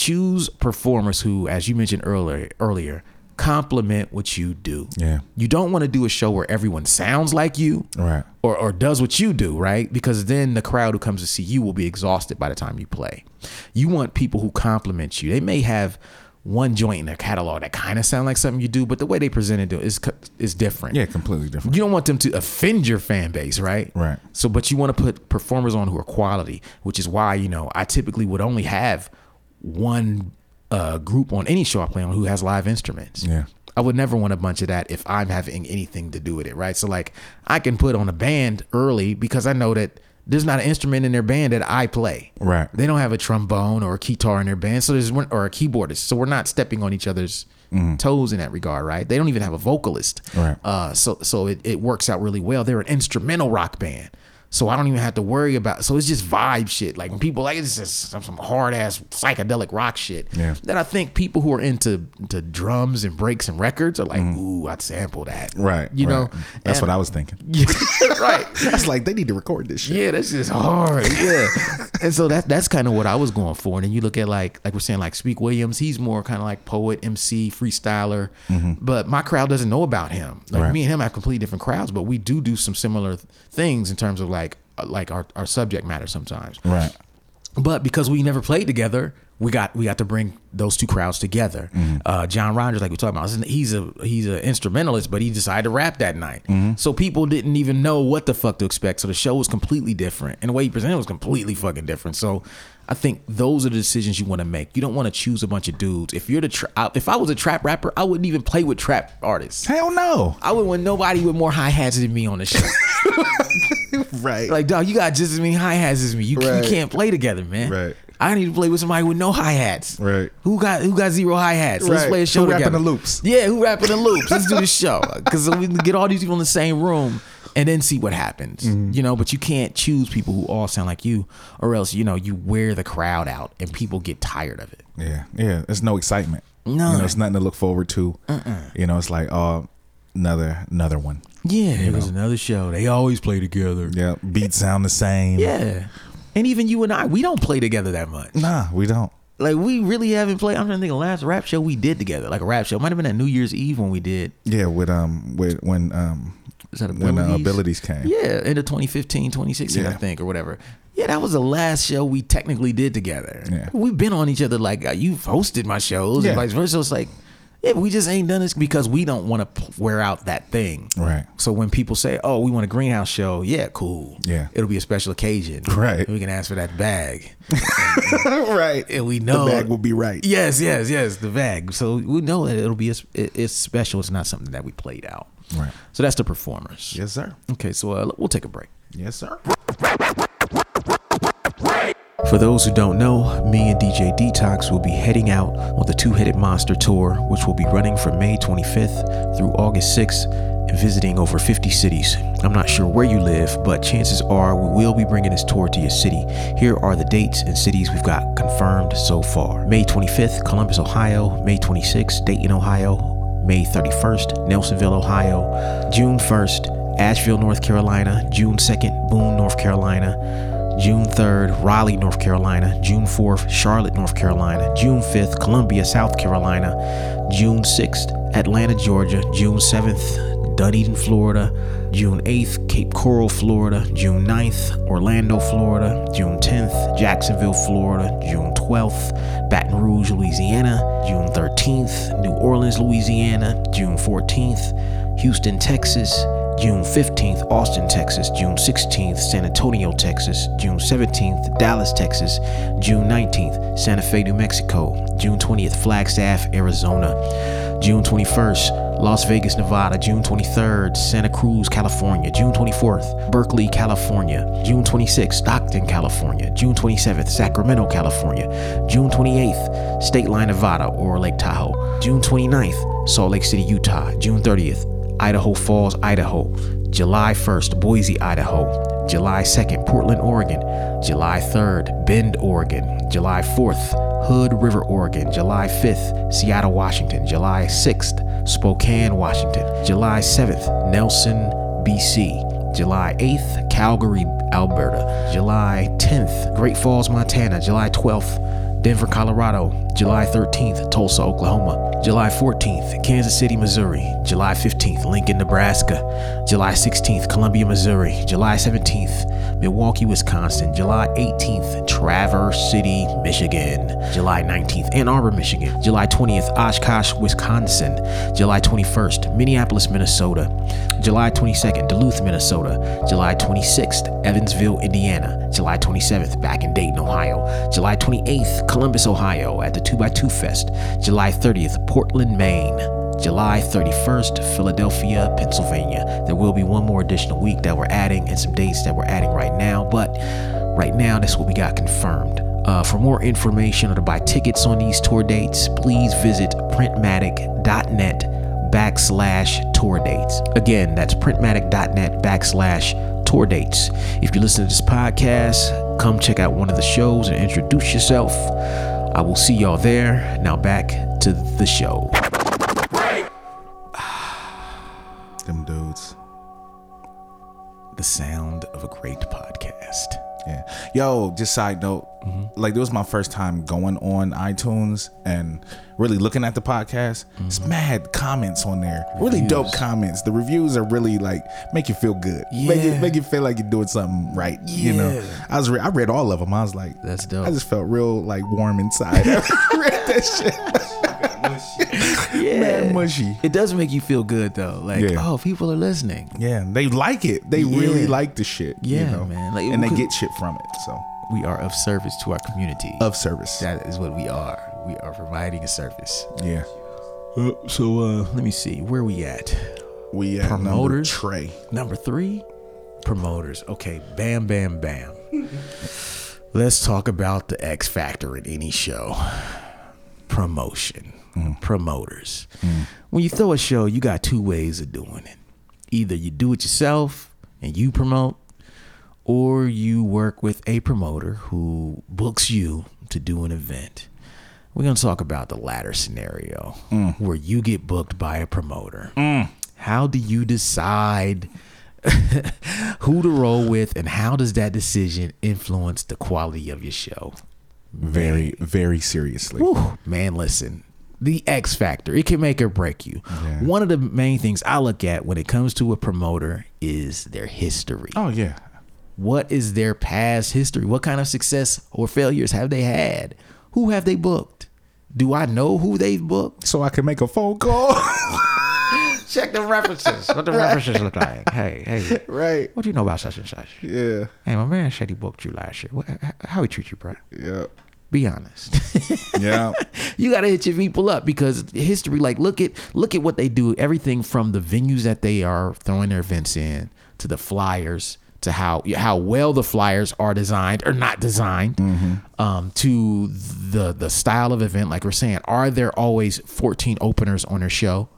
choose performers who, as you mentioned earlier earlier, complement what you do. Yeah. You don't want to do a show where everyone sounds like you Right. or, or does what you do, right? Because then the crowd who comes to see you will be exhausted by the time you play. You want people who compliment you. They may have one joint in their catalog that kind of sound like something you do, but the way they present it is is different. Yeah, completely different. You don't want them to offend your fan base, right? Right. So, but you want to put performers on who are quality, which is why you know I typically would only have one uh, group on any show I play on who has live instruments. Yeah. I would never want a bunch of that if I'm having anything to do with it, right? So, like, I can put on a band early because I know that there's not an instrument in their band that I play. Right. They don't have a trombone or a guitar in their band, so there's one or a keyboardist. So we're not stepping on each other's toes in that regard, right? They don't even have a vocalist. Right. Uh, so so it, it works out really well. They're an instrumental rock band. So I don't even have to worry about. So it's just vibe shit. Like when people like it's just some, some hard ass psychedelic rock shit. Yeah. That I think people who are into into drums and breaks and records are like, ooh, I'd sample that. Mm. Right. You know. That's And- what I was thinking. (laughs) right. (laughs) I was like, they need to record this shit. Yeah, that's just hard. (laughs) Yeah. and so that that's kind of what I was going for. And then you look at like like we're saying like Speak Williams, he's more kind of like poet, MC, freestyler. But my crowd doesn't know about him. Like Mm-hmm. Right. me and him have completely different crowds, but we do do some similar th- things in terms of like like our, our subject matter sometimes. Right. But because we never played together, we got we got to bring those two crowds together. Uh, John Rogers, like we talked about, he's a he's an instrumentalist, but he decided to rap that night. So people didn't even know what the fuck to expect. So the show was completely different, and the way he presented was completely fucking different. So I think those are the decisions you want to make. You don't want to choose a bunch of dudes. If you're the tra- I- if I was a trap rapper, I wouldn't even play with trap artists. Hell no. I would want nobody with more hi hats than me on the show. (laughs) (laughs) Right. Like, dog, you got just as many hi hats as me. You, Right. you can't play together, man. Right. I need to play with somebody with no hi hats. Right. Who got who got zero hi hats? Let's play a show Who rapping together. the loops? Yeah, who rapping the loops? Let's do the (laughs) show because we can get all these people in the same room and then see what happens. Mm-hmm. You know, but you can't choose people who all sound like you, or else you know you wear the crowd out and people get tired of it. Yeah. Yeah. There's no excitement. No, You know, it's nothing to look forward to. You know, it's like, oh, another another one. Yeah, it was another show. They always play together. Yeah. Beats sound the same. Yeah. And even you and I, we don't play together that much. Nah, we don't. Like we really haven't played. I'm trying to think of the last rap show we did together, like a rap show. Might have been at New Year's Eve when we did. Yeah, with um with when um Is that when uh, Abilities? abilities came. Yeah, into 2015, 2016, I think, or whatever. Yeah, that was the last show we technically did together. Yeah. We've been on each other like uh, you've hosted my shows Yeah. and vice versa. It's like, yeah, we just ain't done this because we don't want to wear out that thing. Right. So when people say, "Oh, we want a greenhouse show," yeah, cool. Yeah. it'll be a special occasion. Right. We can ask for that bag, (laughs) right. and we know the bag will be right. Yes, yes, yes, the bag. So we know that it'll be a, it- it's special. It's not something that we played out. Right. So that's the performers. Yes, sir. Okay, so uh, we'll take a break. Yes, sir. For those who don't know, me and DJ Detox will be heading out on the Two Headed Monster Tour, which will be running from May 25th through August 6th and visiting over 50 cities. I'm not sure where you live, but chances are we will be bringing this tour to your city. Here are the dates and cities we've got confirmed so far May 25th, Columbus, Ohio. May 26th, Dayton, Ohio. May 31st, Nelsonville, Ohio. June 1st, Asheville, North Carolina. June 2nd, Boone, North Carolina. June 3rd, Raleigh, North Carolina. June 4th, Charlotte, North Carolina. June 5th, Columbia, South Carolina. June 6th, Atlanta, Georgia. June 7th, Dunedin, Florida. June 8th, Cape Coral, Florida. June 9th, Orlando, Florida. June 10th, Jacksonville, Florida. June 12th, Baton Rouge, Louisiana. June 13th, New Orleans, Louisiana. June 14th, Houston, Texas. June 15th, Austin, Texas. June 16th, San Antonio, Texas. June 17th, Dallas, Texas. June 19th, Santa Fe, New Mexico. June 20th, Flagstaff, Arizona. June 21st, Las Vegas, Nevada. June 23rd, Santa Cruz, California. June 24th, Berkeley, California. June 26th, Stockton, California. June 27th, Sacramento, California. June 28th, State Line, Nevada or Lake Tahoe. June 29th, Salt Lake City, Utah. June 30th, Idaho Falls, Idaho. July 1st, Boise, Idaho. July 2nd, Portland, Oregon. July 3rd, Bend, Oregon. July 4th, Hood River, Oregon. July 5th, Seattle, Washington. July 6th, Spokane, Washington. July 7th, Nelson, BC. July 8th, Calgary, Alberta. July 10th, Great Falls, Montana. July 12th, Denver, Colorado. July 13th, Tulsa, Oklahoma. July 14th, Kansas City, Missouri. July 15th, Lincoln, Nebraska. July 16th, Columbia, Missouri. July 17th, Milwaukee, Wisconsin. July 18th, Traverse City, Michigan. July 19th, Ann Arbor, Michigan. July 20th, Oshkosh, Wisconsin. July 21st, Minneapolis, Minnesota. July 22nd, Duluth, Minnesota. July 26th, Evansville, Indiana. July 27th, back in Dayton, Ohio. July 28th, Columbus, Ohio at the 2x2 Fest. July 30th, Portland, Maine. July 31st, Philadelphia, Pennsylvania. There will be one more additional week that we're adding and some dates that we're adding right now, but right now, that's what we got confirmed. Uh, for more information or to buy tickets on these tour dates, please visit printmatic.net backslash tour dates. Again, that's printmatic.net backslash tour dates. If you listen to this podcast, come check out one of the shows and introduce yourself. I will see y'all there. Now back to the show. Dudes. The sound of a great podcast. Yeah. Yo, just side note, mm-hmm. like it was my first time going on iTunes and really looking at the podcast. Mm-hmm. It's mad comments on there. Really dope comments. The reviews are really like make you feel good. Make you Yeah. make you feel like you're doing something right. You know. I was re- I read all of them. I was like That's dope. I just felt real like warm inside. (laughs) I read that shit. Yeah. Mad mushy. It does make you feel good though. Like, Yeah. oh, people are listening. Yeah, they like it. They really like the shit. you Yeah, know? man. Like, and they get shit from it. So We are of service to our community. of service. that is what we are. We are providing a service. yeah. so uh let me see. Where we at? We at Promoters? number Trey. Number three, promoters. Okay, bam, bam, bam. Let's talk about the X factor in any show. Promotion. Promoters. When you throw a show, you got two ways of doing it. Either you do it yourself and you promote, or you work with a promoter who books you to do an event. We're going to talk about the latter scenario where you get booked by a promoter. How do you decide (laughs) who to roll with and how does that decision influence the quality of your show? Very, very seriously. Whew, man, listen. The X factor, it can make or break you. Yeah. One of the main things I look at when it comes to a promoter is their history. Oh yeah. What is their past history? What kind of success or failures have they had? Who have they booked? Do I know who they've booked? So I can make a phone call. (laughs) (laughs) Check the references. What the references look like? Hey, hey, right. what do you know about such and such? Yeah. Hey, my man said he booked you last year. What, how he treat you, bro? Yeah. Be honest. (laughs) Yeah. you gotta hit your people up because history. Like, look at look at what they do. Everything from the venues that they are throwing their events in to the flyers to how how well the flyers are designed or not designed, um, to the the style of event. Like we're saying, are there always 14 openers on their show?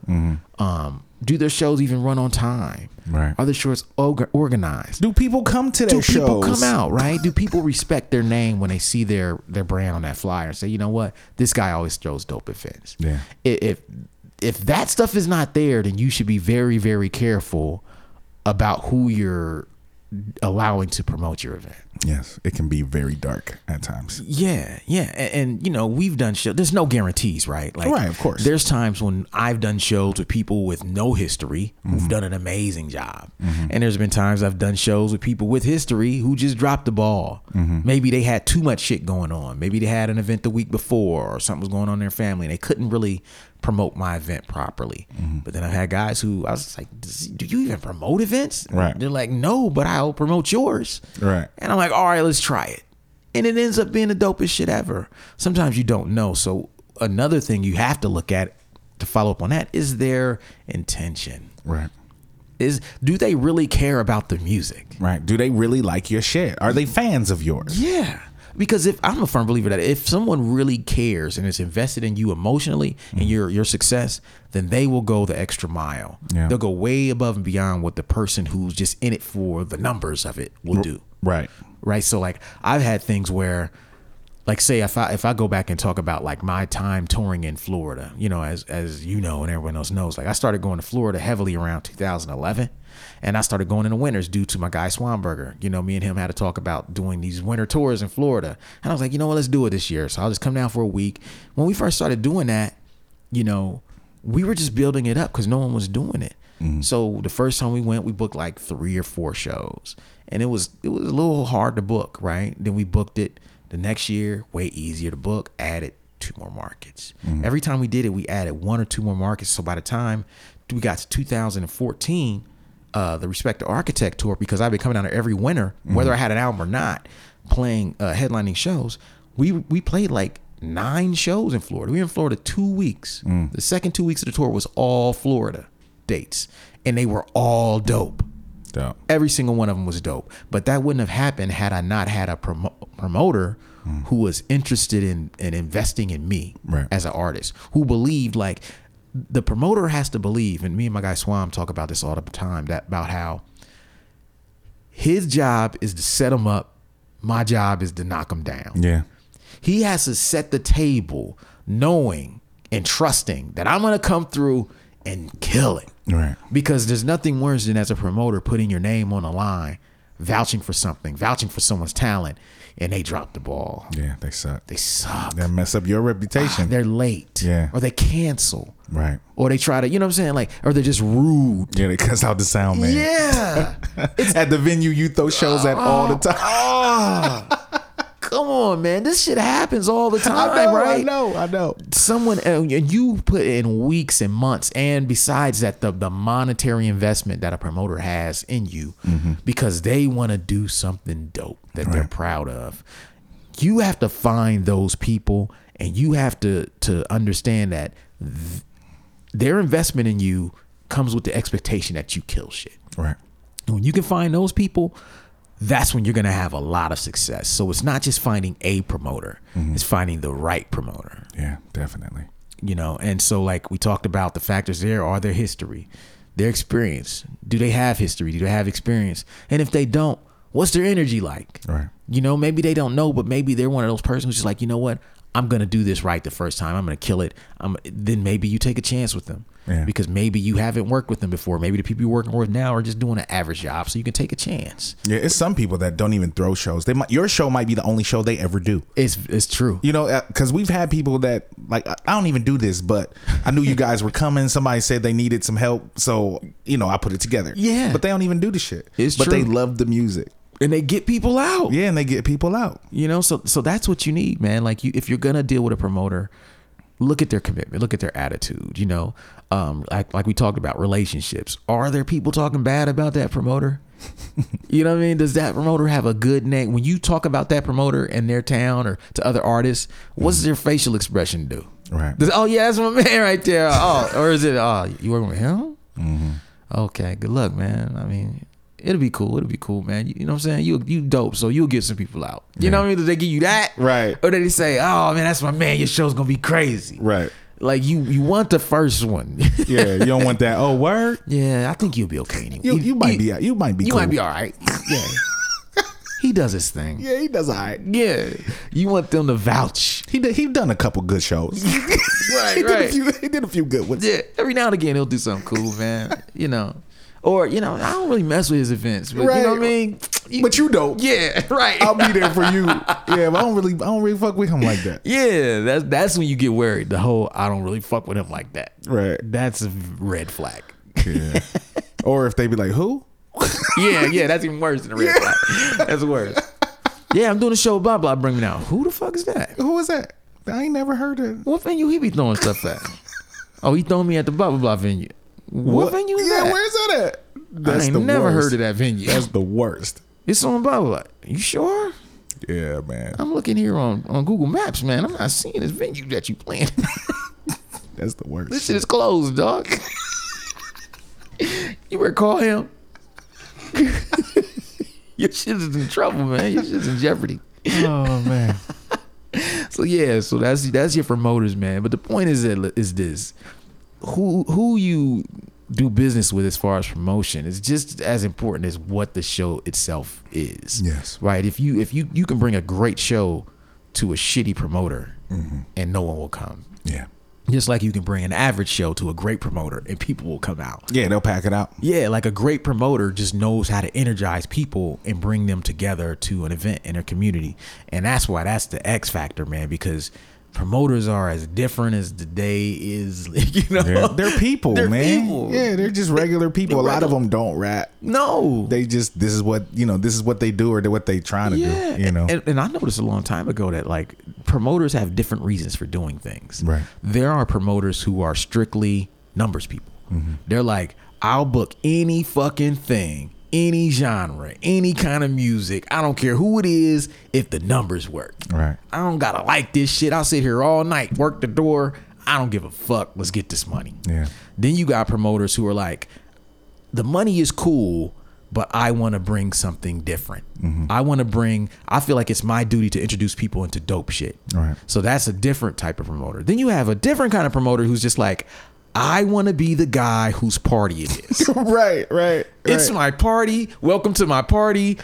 Um, do their shows even run on time? Right. Are the shows orga- organized? Do people come to their do people shows? come out right do people respect their name when they see their their brand on that flyer and say you know what this guy always throws dope events Yeah. If if that stuff is not there then you should be very very careful about who you're allowing to promote your event Yes, it can be very dark at times. Yeah, yeah, and, and you know we've done shows. There's no guarantees, right? Like, Right, of course. There's times when I've done shows with people with no history Mm-hmm. who've done an amazing job, and there's been times I've done shows with people with history who just dropped the ball. Mm-hmm. Maybe they had too much shit going on. Maybe they had an event the week before, or something was going on in their family, and they couldn't really promote my event properly. Mm-hmm. But then I've had guys who I was like, "Do you even promote events?" Right. They're like, "No, but I'll promote yours." Right. And I'm like, all right, let's try it. And it ends up being the dopest shit ever. Sometimes you don't know. So another thing you have to look at to follow up on that is their intention. Right. Is do they really care about the music? Right. Do they really like your shit? Are they fans of yours? Yeah. Because if I'm a firm believer that if someone really cares and is invested in you emotionally and mm. your your success, then they will go the extra mile. Yeah. They'll go way above and beyond what the person who's just in it for the numbers of it will do. Right. right? So like I've had things where like say if I if I go back and talk about like my time touring in Florida, you know, as as you know and everyone else knows, like I started going to Florida heavily around 2011 and I started going in the winters due to my guy Swanberger. You know, me and him had to talk about doing these winter tours in Florida. And I was like, you know what, let's do it this year. So I'll just come down for a week. When we first started doing that, you know, we were just building it up because no one was doing it. Mm-hmm. So the first time we went, we booked like three or four shows, and it was it was a little hard to book, right? Then we booked it the next year, way easier to book. Added two more markets. Every time we did it, we added one or two more markets. So by the time we got to 2014, uh, the Respect the Architect tour, because I've been coming down there every winter, whether I had an album or not, playing uh, headlining shows. We we played like nine shows in Florida. We were in Florida two weeks. The second two weeks of the tour was all Florida dates, and they were all dope. Dope. Every single one of them was dope. But that wouldn't have happened had I not had a promo- promoter mm. who was interested in, in investing in me Right. as an artist, who believed like the promoter has to believe, and me and my guy Swam talk about this all the time, that about how his job is to set him up, my job is to knock him down. Yeah. He has to set the table knowing and trusting that I'm going to come through and kill it. Right. Because there's nothing worse than as a promoter putting your name on the line, vouching for something, vouching for someone's talent, and they drop the ball. Yeah. They suck. They suck. They mess up your reputation. They're late. Yeah. Or they cancel. right. Or they try to, you know what I'm saying? Like, or they're just rude. Yeah. They cuss out the sound man. Yeah. (laughs) At the venue you throw shows at all the time. Ah. (laughs) Come on, man. This shit happens all the (laughs) time, I know. right? I know. I know. someone uh, and you put in weeks and months and besides that the the monetary investment that a promoter has in you because they want to do something dope that they're proud of you have to find those people and you have to to understand that th- their investment in you comes with the expectation that you kill shit Right. and when you can find those people, that's when you're gonna have a lot of success. So it's not just finding a promoter; mm-hmm. it's finding the right promoter. Yeah. Definitely. You know, and so like we talked about, the factors there are their history, their experience. Do they have history? Do they have experience? And if they don't, what's their energy like? Right. You know, maybe they don't know, but maybe they're one of those persons who's just like, you know what? I'm gonna do this right the first time. I'm gonna kill it. I'm then maybe you take a chance with them. Yeah. Because maybe you haven't worked with them before. Maybe the people you're working with now are just doing an average job, so you can take a chance. Yeah. It's some people that don't even throw shows. They might. Your show might be the only show they ever do. It's it's true. You know, uh, because we've had people that like I don't even do this, but I knew you guys were coming. Somebody said they needed some help, so you know I put it together. Yeah. but they don't even do the shit. It's but they love the music. And they get people out. Yeah, and they get people out. You know, so so that's what you need, man. Like you if you're gonna deal with a promoter, look at their commitment, look at their attitude, you know. Um, like like we talked about relationships. Are there people talking bad about that promoter? (laughs) you know what I mean? Does that promoter have a good name? When you talk about that promoter in their town or to other artists, what's their facial expression do? Right. Does, oh yeah, that's my (laughs) man right there. Oh, or is it? Oh, you working with him? Okay, good luck, man. I mean, it'll be cool. It'll be cool, man. You, you know what I'm saying? You you dope, so you'll get some people out. You know what I mean? Do they give you that? Right. Or they say, oh man, that's my man. Your show's gonna be crazy. Right. Like you you want the first one. (laughs) Yeah, you don't want that. Oh, word. yeah, I think you'll be okay anyway. You you might be you might be You cool. might be all right. Yeah. he does his thing. Yeah, he does all right. Yeah. You want them to vouch. He did, he done a couple good shows. (laughs) Right, (laughs) he did a few he did a few good ones. Yeah, every now and again he'll do something cool, man. you know, Or you know, I don't really mess with his events, but you know what I Right. mean. But you don't. yeah, (laughs) right. I'll be there for you. Yeah, but I don't really, I don't really fuck with him like that. yeah, that's that's when you get worried. The whole I don't really fuck with him like that. Right. That's a red flag. Yeah. (laughs) or if they be like, who? Yeah, yeah, that's even worse than a red flag. That's worse. Yeah, I'm doing a show. Blah blah. Bring me down. Who the fuck is that? Who was that? I ain't never heard of. What venue he be throwing stuff at? (laughs) Oh, he throwing me at the blah blah blah venue. What, venue is yeah, that? where's that at? I ain't never heard of that venue. That's the worst. It's on blah blah. blah. You sure? Yeah, man. I'm looking here on, on Google Maps, man. I'm not seeing this venue that you playing. (laughs) That's the worst. this shit is closed, dog. (laughs) you better call him. (laughs) Your shit is in trouble, man. Your shit's in jeopardy. oh man. So yeah, so that's that's your promoters, man. But the point is that is this: who who you do business with as far as promotion is just as important as what the show itself is. Yes. Right. If you if you you can bring a great show to a shitty promoter mm-hmm. and no one will come. Yeah. Just like you can bring an average show to a great promoter and people will come out. Yeah, they'll pack it out. Yeah, like a great promoter just knows how to energize people and bring them together to an event in a community. And that's why that's the X factor, man, because promoters are as different as the day is, (laughs) you know. They're, they're people, They're man. people. Yeah, they're just regular (laughs) people. A They're lot of them don't rap. No. They just this is what you know. This is what they do, or what they trying to yeah. do. You know. And, and I noticed a long time ago that like promoters have different reasons for doing things. Right. There are promoters who are strictly numbers people. Mm-hmm. They're like, I'll book any fucking thing, any genre, any kind of music. I don't care who it is if the numbers work. Right. I don't gotta like this shit. I'll sit here all night, work the door. I don't give a fuck. Let's get this money. Yeah. Then you got promoters who are like, the money is cool, but I want to bring something different. Mm-hmm. I want to bring, I feel like it's my duty to introduce people into dope shit. Right. So that's a different type of promoter. Then you have a different kind of promoter who's just like, I want to be the guy whose party it is. (laughs) right. Right. It's my party. Welcome to my party.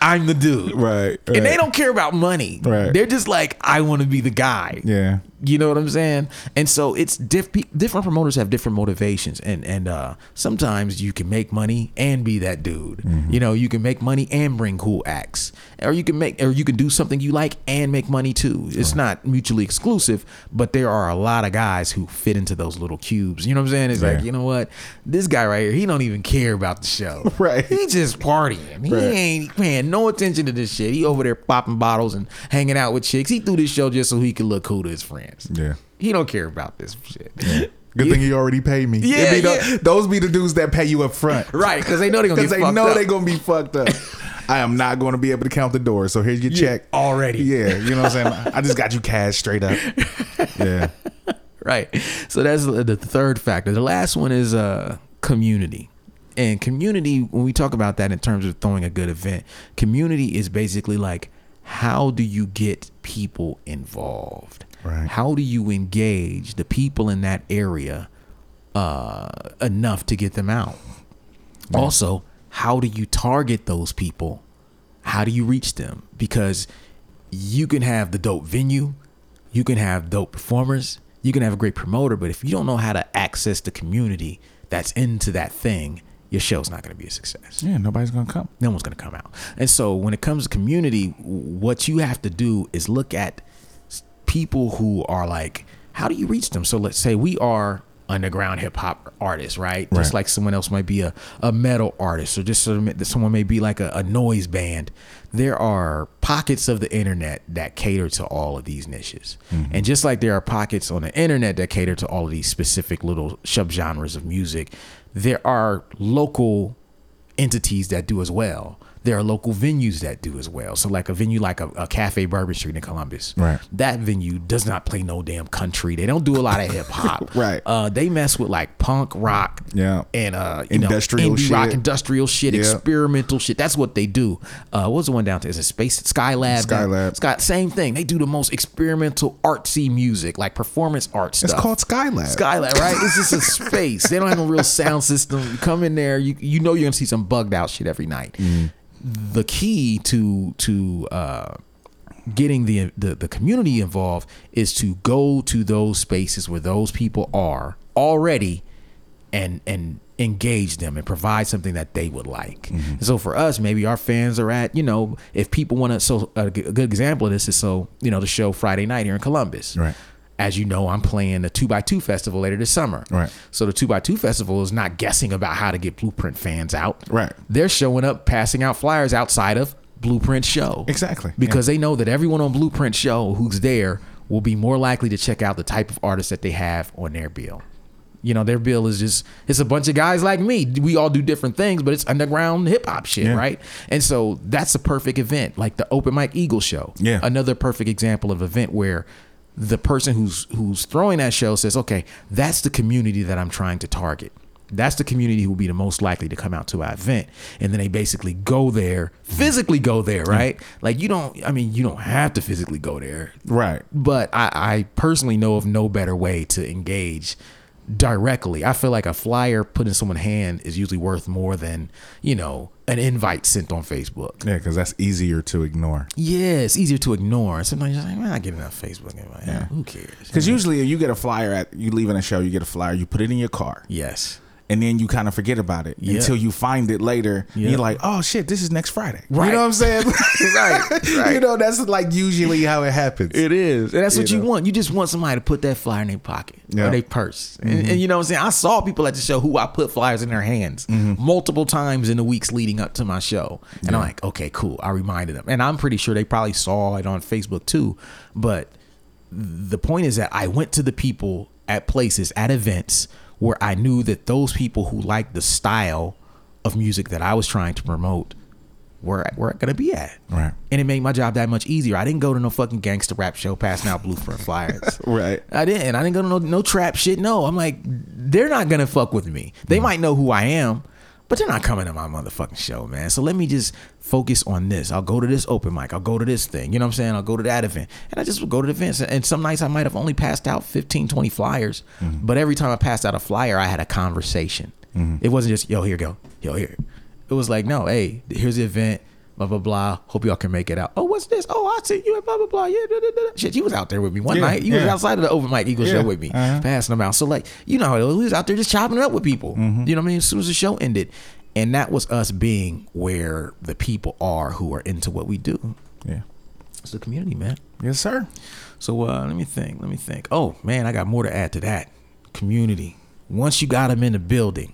I'm the dude. Right, And they don't care about money. Right. They're just like, I want to be the guy. Yeah. You know what I'm saying? And so it's diff- different promoters have different motivations, and and uh, sometimes you can make money and be that dude. Mm-hmm. You know, you can make money and bring cool acts, or you can make or you can do something you like and make money too. It's not mutually exclusive, but there are a lot of guys who fit into those little cubes. You know what I'm saying? It's Yeah. like you know what, this guy right here, he don't even care about the show. (laughs) Right. He just partying. He Right. ain't paying no attention to this shit. He over there popping bottles and hanging out with chicks. He threw this show just so he could look cool to his friends. Yeah. He don't care about this shit. Good thing he already paid me. Yeah, be the- yeah. those be the dudes that pay you up front. (laughs) Right, because they know they're gonna Because they know up. gonna be fucked up. (laughs) I am not going to be able to count the doors. So here's your check already. Yeah, you know what I'm saying. I just got you cash straight up. Yeah, right. So that's the the third factor. The last one is uh community. And community, when we talk about that in terms of throwing a good event, community is basically like how do you get people involved? Right. How do you engage the people in that area uh, enough to get them out? Also, how do you target those people? How do you reach them? Because you can have the dope venue, you can have dope performers, you can have a great promoter, but if you don't know how to access the community that's into that thing, your show's not going to be a success yeah. Nobody's gonna come. no one's going to come out. And so when it comes to community, what you have to do is look at people who are like, how do you reach them? So let's say we are underground hip hop artists, right? Just like someone else might be a, a metal artist or just some- someone may be like a, a noise band. There are pockets of the internet that cater to all of these niches. Mm-hmm. And just like there are pockets on the internet that cater to all of these specific little subgenres of music, there are local entities that do as well. There are local venues that do as well. So, like a venue like a, a Cafe Bourbon Street in Columbus, Right. That venue does not play no damn country. They don't do a lot of hip hop, (laughs) Right. Uh, they mess with like punk rock, Yeah. and uh, you Industrial know, indie rock, shit. industrial shit, Yeah. experimental shit. That's what they do. Uh, what's the one down there? Is it Space Skylab? Skylab. Sky, same thing. They do the most experimental, artsy music, like performance art stuff. It's called Skylab. Skylab, right? It's just a (laughs) space. They don't have a real sound system. You come in there, you you know you're gonna see some bugged out shit every night. Mm-hmm. The key to to uh, getting the, the the community involved is to go to those spaces where those people are already, and and engage them and provide something that they would like. And so for us, maybe our fans are at, you know, if people want to, so a good example of this is so, you know, the show Friday night here in Columbus. Right. As you know, I'm playing the 2x2 festival later this summer. Right. So the 2x2 festival is not guessing about how to get Blueprint fans out. Right. They're showing up, passing out flyers outside of Blueprint show. Exactly. Because they know that everyone on Blueprint show who's there will be more likely to check out the type of artists that they have on their bill. You know, their bill is just it's a bunch of guys like me. We all do different things, but it's underground hip hop shit, Yeah. right? And so that's a perfect event, like the Open Mike Eagle show. Yeah. Another perfect example of event where the person who's who's throwing that show says, "Okay, that's the community that I'm trying to target." That's the community who will be the most likely to come out to our event. And then they basically go there, physically go there, mm. right? Like you don't I mean, you don't have to physically go there. Right. But I, I personally know of no better way to engage directly. I feel like a flyer put in someone's hand is usually worth more than, you know, an invite sent on Facebook. Yeah, because that's easier to ignore. Yeah, it's easier to ignore. Sometimes you're like, man, I get enough Facebook. invite. Yeah. Who cares? Because usually, if you get a flyer at you leaving a show, you get a flyer, you put it in your car, Yes. And then you kind of forget about it Yeah. until you find it later. and Yeah. You're like, oh shit, this is next Friday. Right. You know what I'm saying? (laughs) Right, (laughs) right. You know, that's like usually how it happens. It is. And that's what You you want. You just want somebody to put that flyer in their pocket Yeah. Mm-hmm. or their purse. And, and you know what I'm saying? I saw people at the show who I put flyers in their hands Mm-hmm. multiple times in the weeks leading up to my show. And I'm like, okay, cool. I reminded them. And I'm pretty sure they probably saw it on Facebook too. But the point is that I went to the people at places, at events where I knew that those people who liked the style of music that I was trying to promote were were gonna be at. Right. And it made my job that much easier. I didn't go to no fucking gangster rap show passing out blueprint flyers. (laughs) Right. I didn't. I didn't go to no, no trap shit. No. I'm like, they're not gonna fuck with me. They mm. might know who I am, but they're not coming to my motherfucking show, man. So let me just focus on this. I'll go to this open mic. I'll go to this thing. You know what I'm saying? I'll go to that event. And I just would go to the events. And some nights I might have only passed out 15, 20 flyers. Mm-hmm. But every time I passed out a flyer, I had a conversation. Mm-hmm. It wasn't just, yo, here you go. Yo, here. It was like, no, hey, here's the event. Blah blah blah. Hope y'all can make it out. Oh, what's this? Oh, I see you at blah blah blah. Yeah, da, da, da. shit. You was out there with me one Yeah, night. You was outside of the Open Mike Eagle Yeah, show with me, uh-huh. passing them out. So like, you know how it was. We was out there just chopping it up with people. Mm-hmm. You know what I mean? As soon as the show ended, and that was us being where the people are who are into what we do. Yeah. It's the community, man. Yes, sir. So uh, let me think. Let me think. Oh man, I got more to add to that. Community. Once you got them in the building,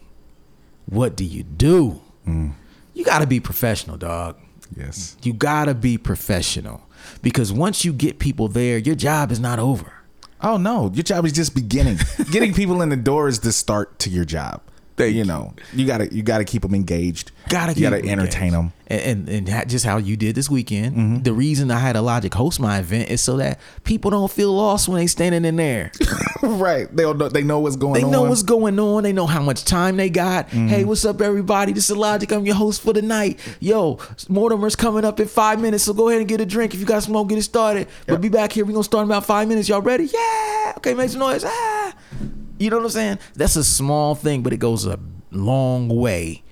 what do you do? Mm. You got to be professional, dog. Yes. You got to be professional because once you get people there, your job is not over. Oh no, your job is just beginning. (laughs) Getting people in the door is the start to your job. Thank you you. know, you gotta you gotta keep them engaged. Gotta you gotta keep 'em entertain engaged. them. and and, and ha- just how you did this weekend. Mm-hmm. The reason I had a Logic host my event is so that people don't feel lost when they standing in there. (laughs) right. They know they know what's going They on. know what's going on. They know how much time they got. Mm-hmm. Hey, what's up, everybody? This is Logic. I'm your host for the night. Yo, Mortimer's coming up in five minutes, so go ahead and get a drink. If you got smoke, get it started. But be back here. We're gonna start in about five minutes. Y'all ready? Yeah. Okay, make some noise. Ah. You know what I'm saying? That's a small thing, but it goes a long way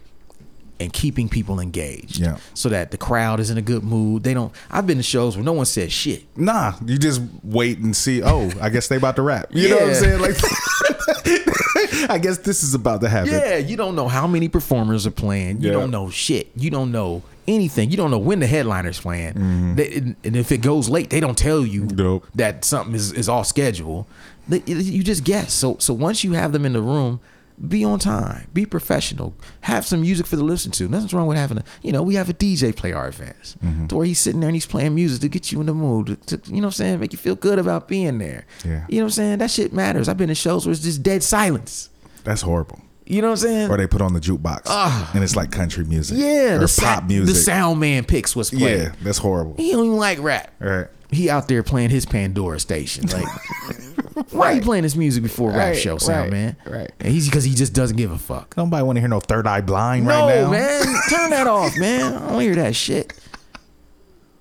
in keeping people engaged. Yeah. So that the crowd is in a good mood. They don't. I've been to shows where no one said shit. Nah, you just wait and see. Oh, I guess they about to rap. You know what I'm saying? Like, (laughs) I guess this is about to happen. Yeah, you don't know how many performers are playing. You Yeah. don't know shit. You don't know anything. You don't know when the headliner's playing. Mm-hmm. They, and and if it goes late, they don't tell you Nope. that something is, is off schedule. You just guess. So so once you have them in the room, be on time. Be professional. Have some music for them to listen to. Nothing's wrong with having a you know we have a DJ play our events to where he's sitting there and he's playing music to get you in the mood. To, to- you know what I'm saying? Make you feel good about being there. Yeah. You know what I'm saying? That shit matters. I've been in shows where it's just dead silence. That's horrible. You know what I'm saying? Or they put on the jukebox Ah. and it's like country music. Yeah, or the sa- pop music. The sound man picks what's playing. yeah, that's horrible. He don't even like rap. All right. He out there playing his Pandora station. Like, (laughs) why are you playing this music before rap Right, show, sound right, man? right. And he's because he just doesn't give a fuck. Nobody want to hear no third eye blind no, right now. man, turn that off, man. I don't hear that shit.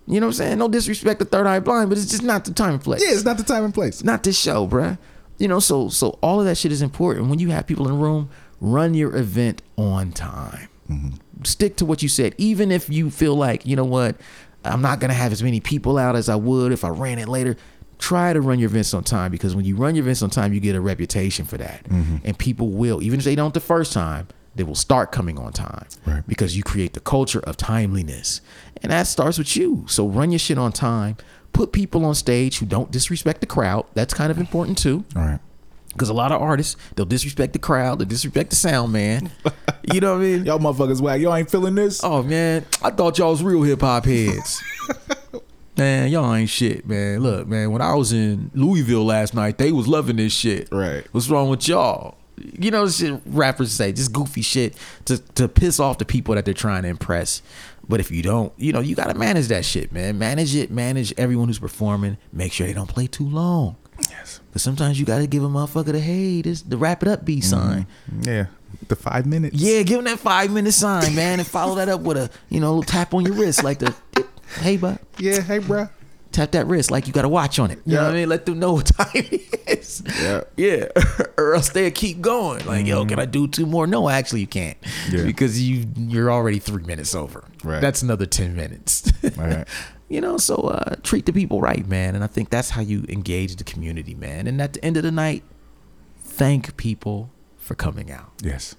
You know what I'm saying? No disrespect to Third Eye Blind, but it's just not the time and place. Yeah, it's not the time and place. not this show, bruh. You know, so so all of that shit is important. When you have people in the room, run your event on time. Mm-hmm. Stick to what you said, even if you feel like you know what, I'm not gonna have as many people out as I would if I ran it later. Try to run your events on time because when you run your events on time, you get a reputation for that, mm-hmm. and people will, even if they don't the first time, they will start coming on time Right. because you create the culture of timeliness. And that starts with you. So run your shit on time. Put people on stage who don't disrespect the crowd. That's kind of important too. All right. Because a lot of artists, they'll disrespect the crowd, they'll disrespect the sound man. you know what I mean? (laughs) Y'all motherfuckers whack. Y'all ain't feeling this? Oh man, I thought y'all was real hip hop heads. (laughs) man, y'all ain't shit, man. Look, man, when I was in Louisville last night, they was loving this shit. Right. What's wrong with y'all? You know, shit rappers say just goofy shit to to piss off the people that they're trying to impress. But if you don't, you know, you gotta manage that shit, man. Manage it, manage everyone who's performing. Make sure they don't play too long. Yes. But sometimes you gotta give a motherfucker the hey, this the wrap it up B mm-hmm. sign. Yeah. The five minutes. Yeah, give him that five minute sign, man, and follow that up with a you know little tap on your wrist, like the hey, bud, Yeah. Hey, bruh. tap that wrist like you got a watch on it. You know what I mean? Let them know what time it is. Yeah. yeah, (laughs) or else they'll keep going. Like, yo, mm-hmm. can I do two more? No, actually, you can't, Yeah. because you you're already three minutes over. Right. That's another ten minutes. Right. (laughs) You know, so uh, treat the people right, man, and I think that's how you engage the community, man. And at the end of the night, thank people for coming out Yes.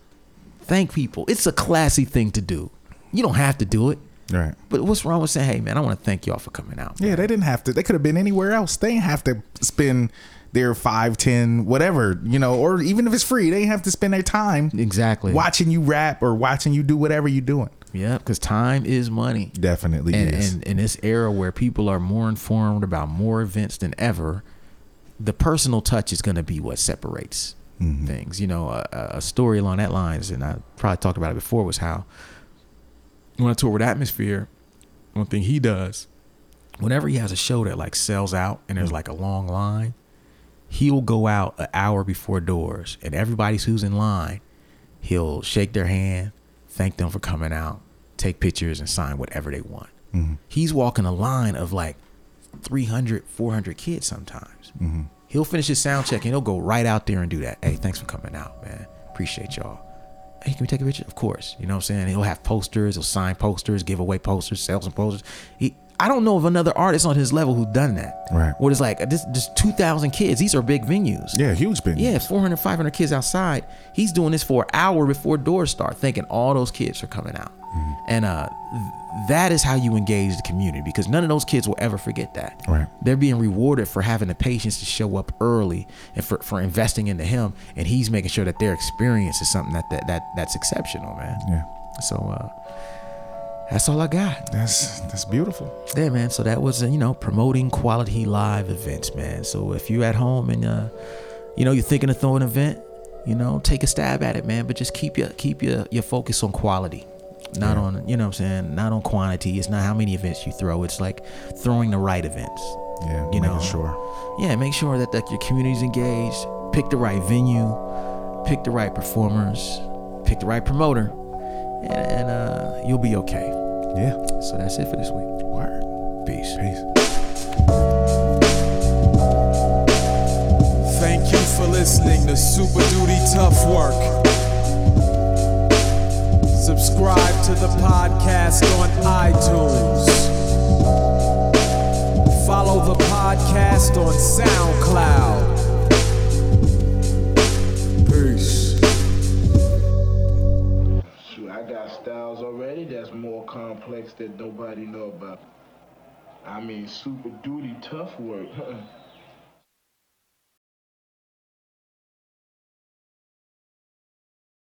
thank people. It's a classy thing to do. You don't have to do it. Right. But what's wrong with saying, hey, man, I want to thank y'all for coming out. Yeah, they didn't have to. They could have been anywhere else. They didn't have to spend their five, ten, whatever, you know, or even if it's free, they have to spend their time Exactly. watching you rap or watching you do whatever you're doing. Yeah, because time is money. Definitely And, is. and in this era where people are more informed about more events than ever, the personal touch is going to be what separates Mm-hmm. things. You know, a, a story along that lines, and I probably talked about it before, was how when I tour with Atmosphere, one thing he does, whenever he has a show that like sells out and there's like a long line, he'll go out an hour before doors, and everybody who's in line, he'll shake their hand, thank them for coming out, take pictures, and sign whatever they want. Mm-hmm. He's walking a line of like 300, 400 kids sometimes. Mm-hmm. He'll finish his sound check and he'll go right out there and do that. Hey, thanks for coming out, man. Appreciate y'all. Hey, can we take a picture? Of course. You know what I'm saying? He'll have posters, he'll sign posters, give away posters, sell some posters. He, I don't know of another artist on his level who's done that. Right. What is like, this, just 2,000 kids. These are big venues. yeah, huge business. Yeah, 400, 500 kids outside. He's doing this for an hour before doors start, thinking all those kids are coming out. And uh, that is how you engage the community because none of those kids will ever forget that. Right. They're being rewarded for having the patience to show up early and for, for investing into him. And he's making sure that their experience is something that, that, that that's exceptional, man. Yeah. So uh, that's all I got. That's that's beautiful. Yeah, man. So that was, uh, you know, promoting quality live events, man. So if you're at home and, uh, you know, you're thinking of throwing an event, you know, take a stab at it, man. But just keep your keep your your focus on quality, not Yeah. on, you know, what I'm saying, not on quantity. It's not how many events you throw. It's like throwing the right events. Yeah, You know. sure. Yeah, make sure that, that your community's engaged. Pick the right venue, pick the right performers, pick the right promoter, and, and uh, you'll be okay. Yeah. So that's it for this week. Word. Peace. Peace. Thank you for listening to Super Duty Tough Work. Subscribe to the podcast on iTunes. Follow the podcast on SoundCloud. Peace. Complex that nobody know about. I mean, super duty tough work. (laughs)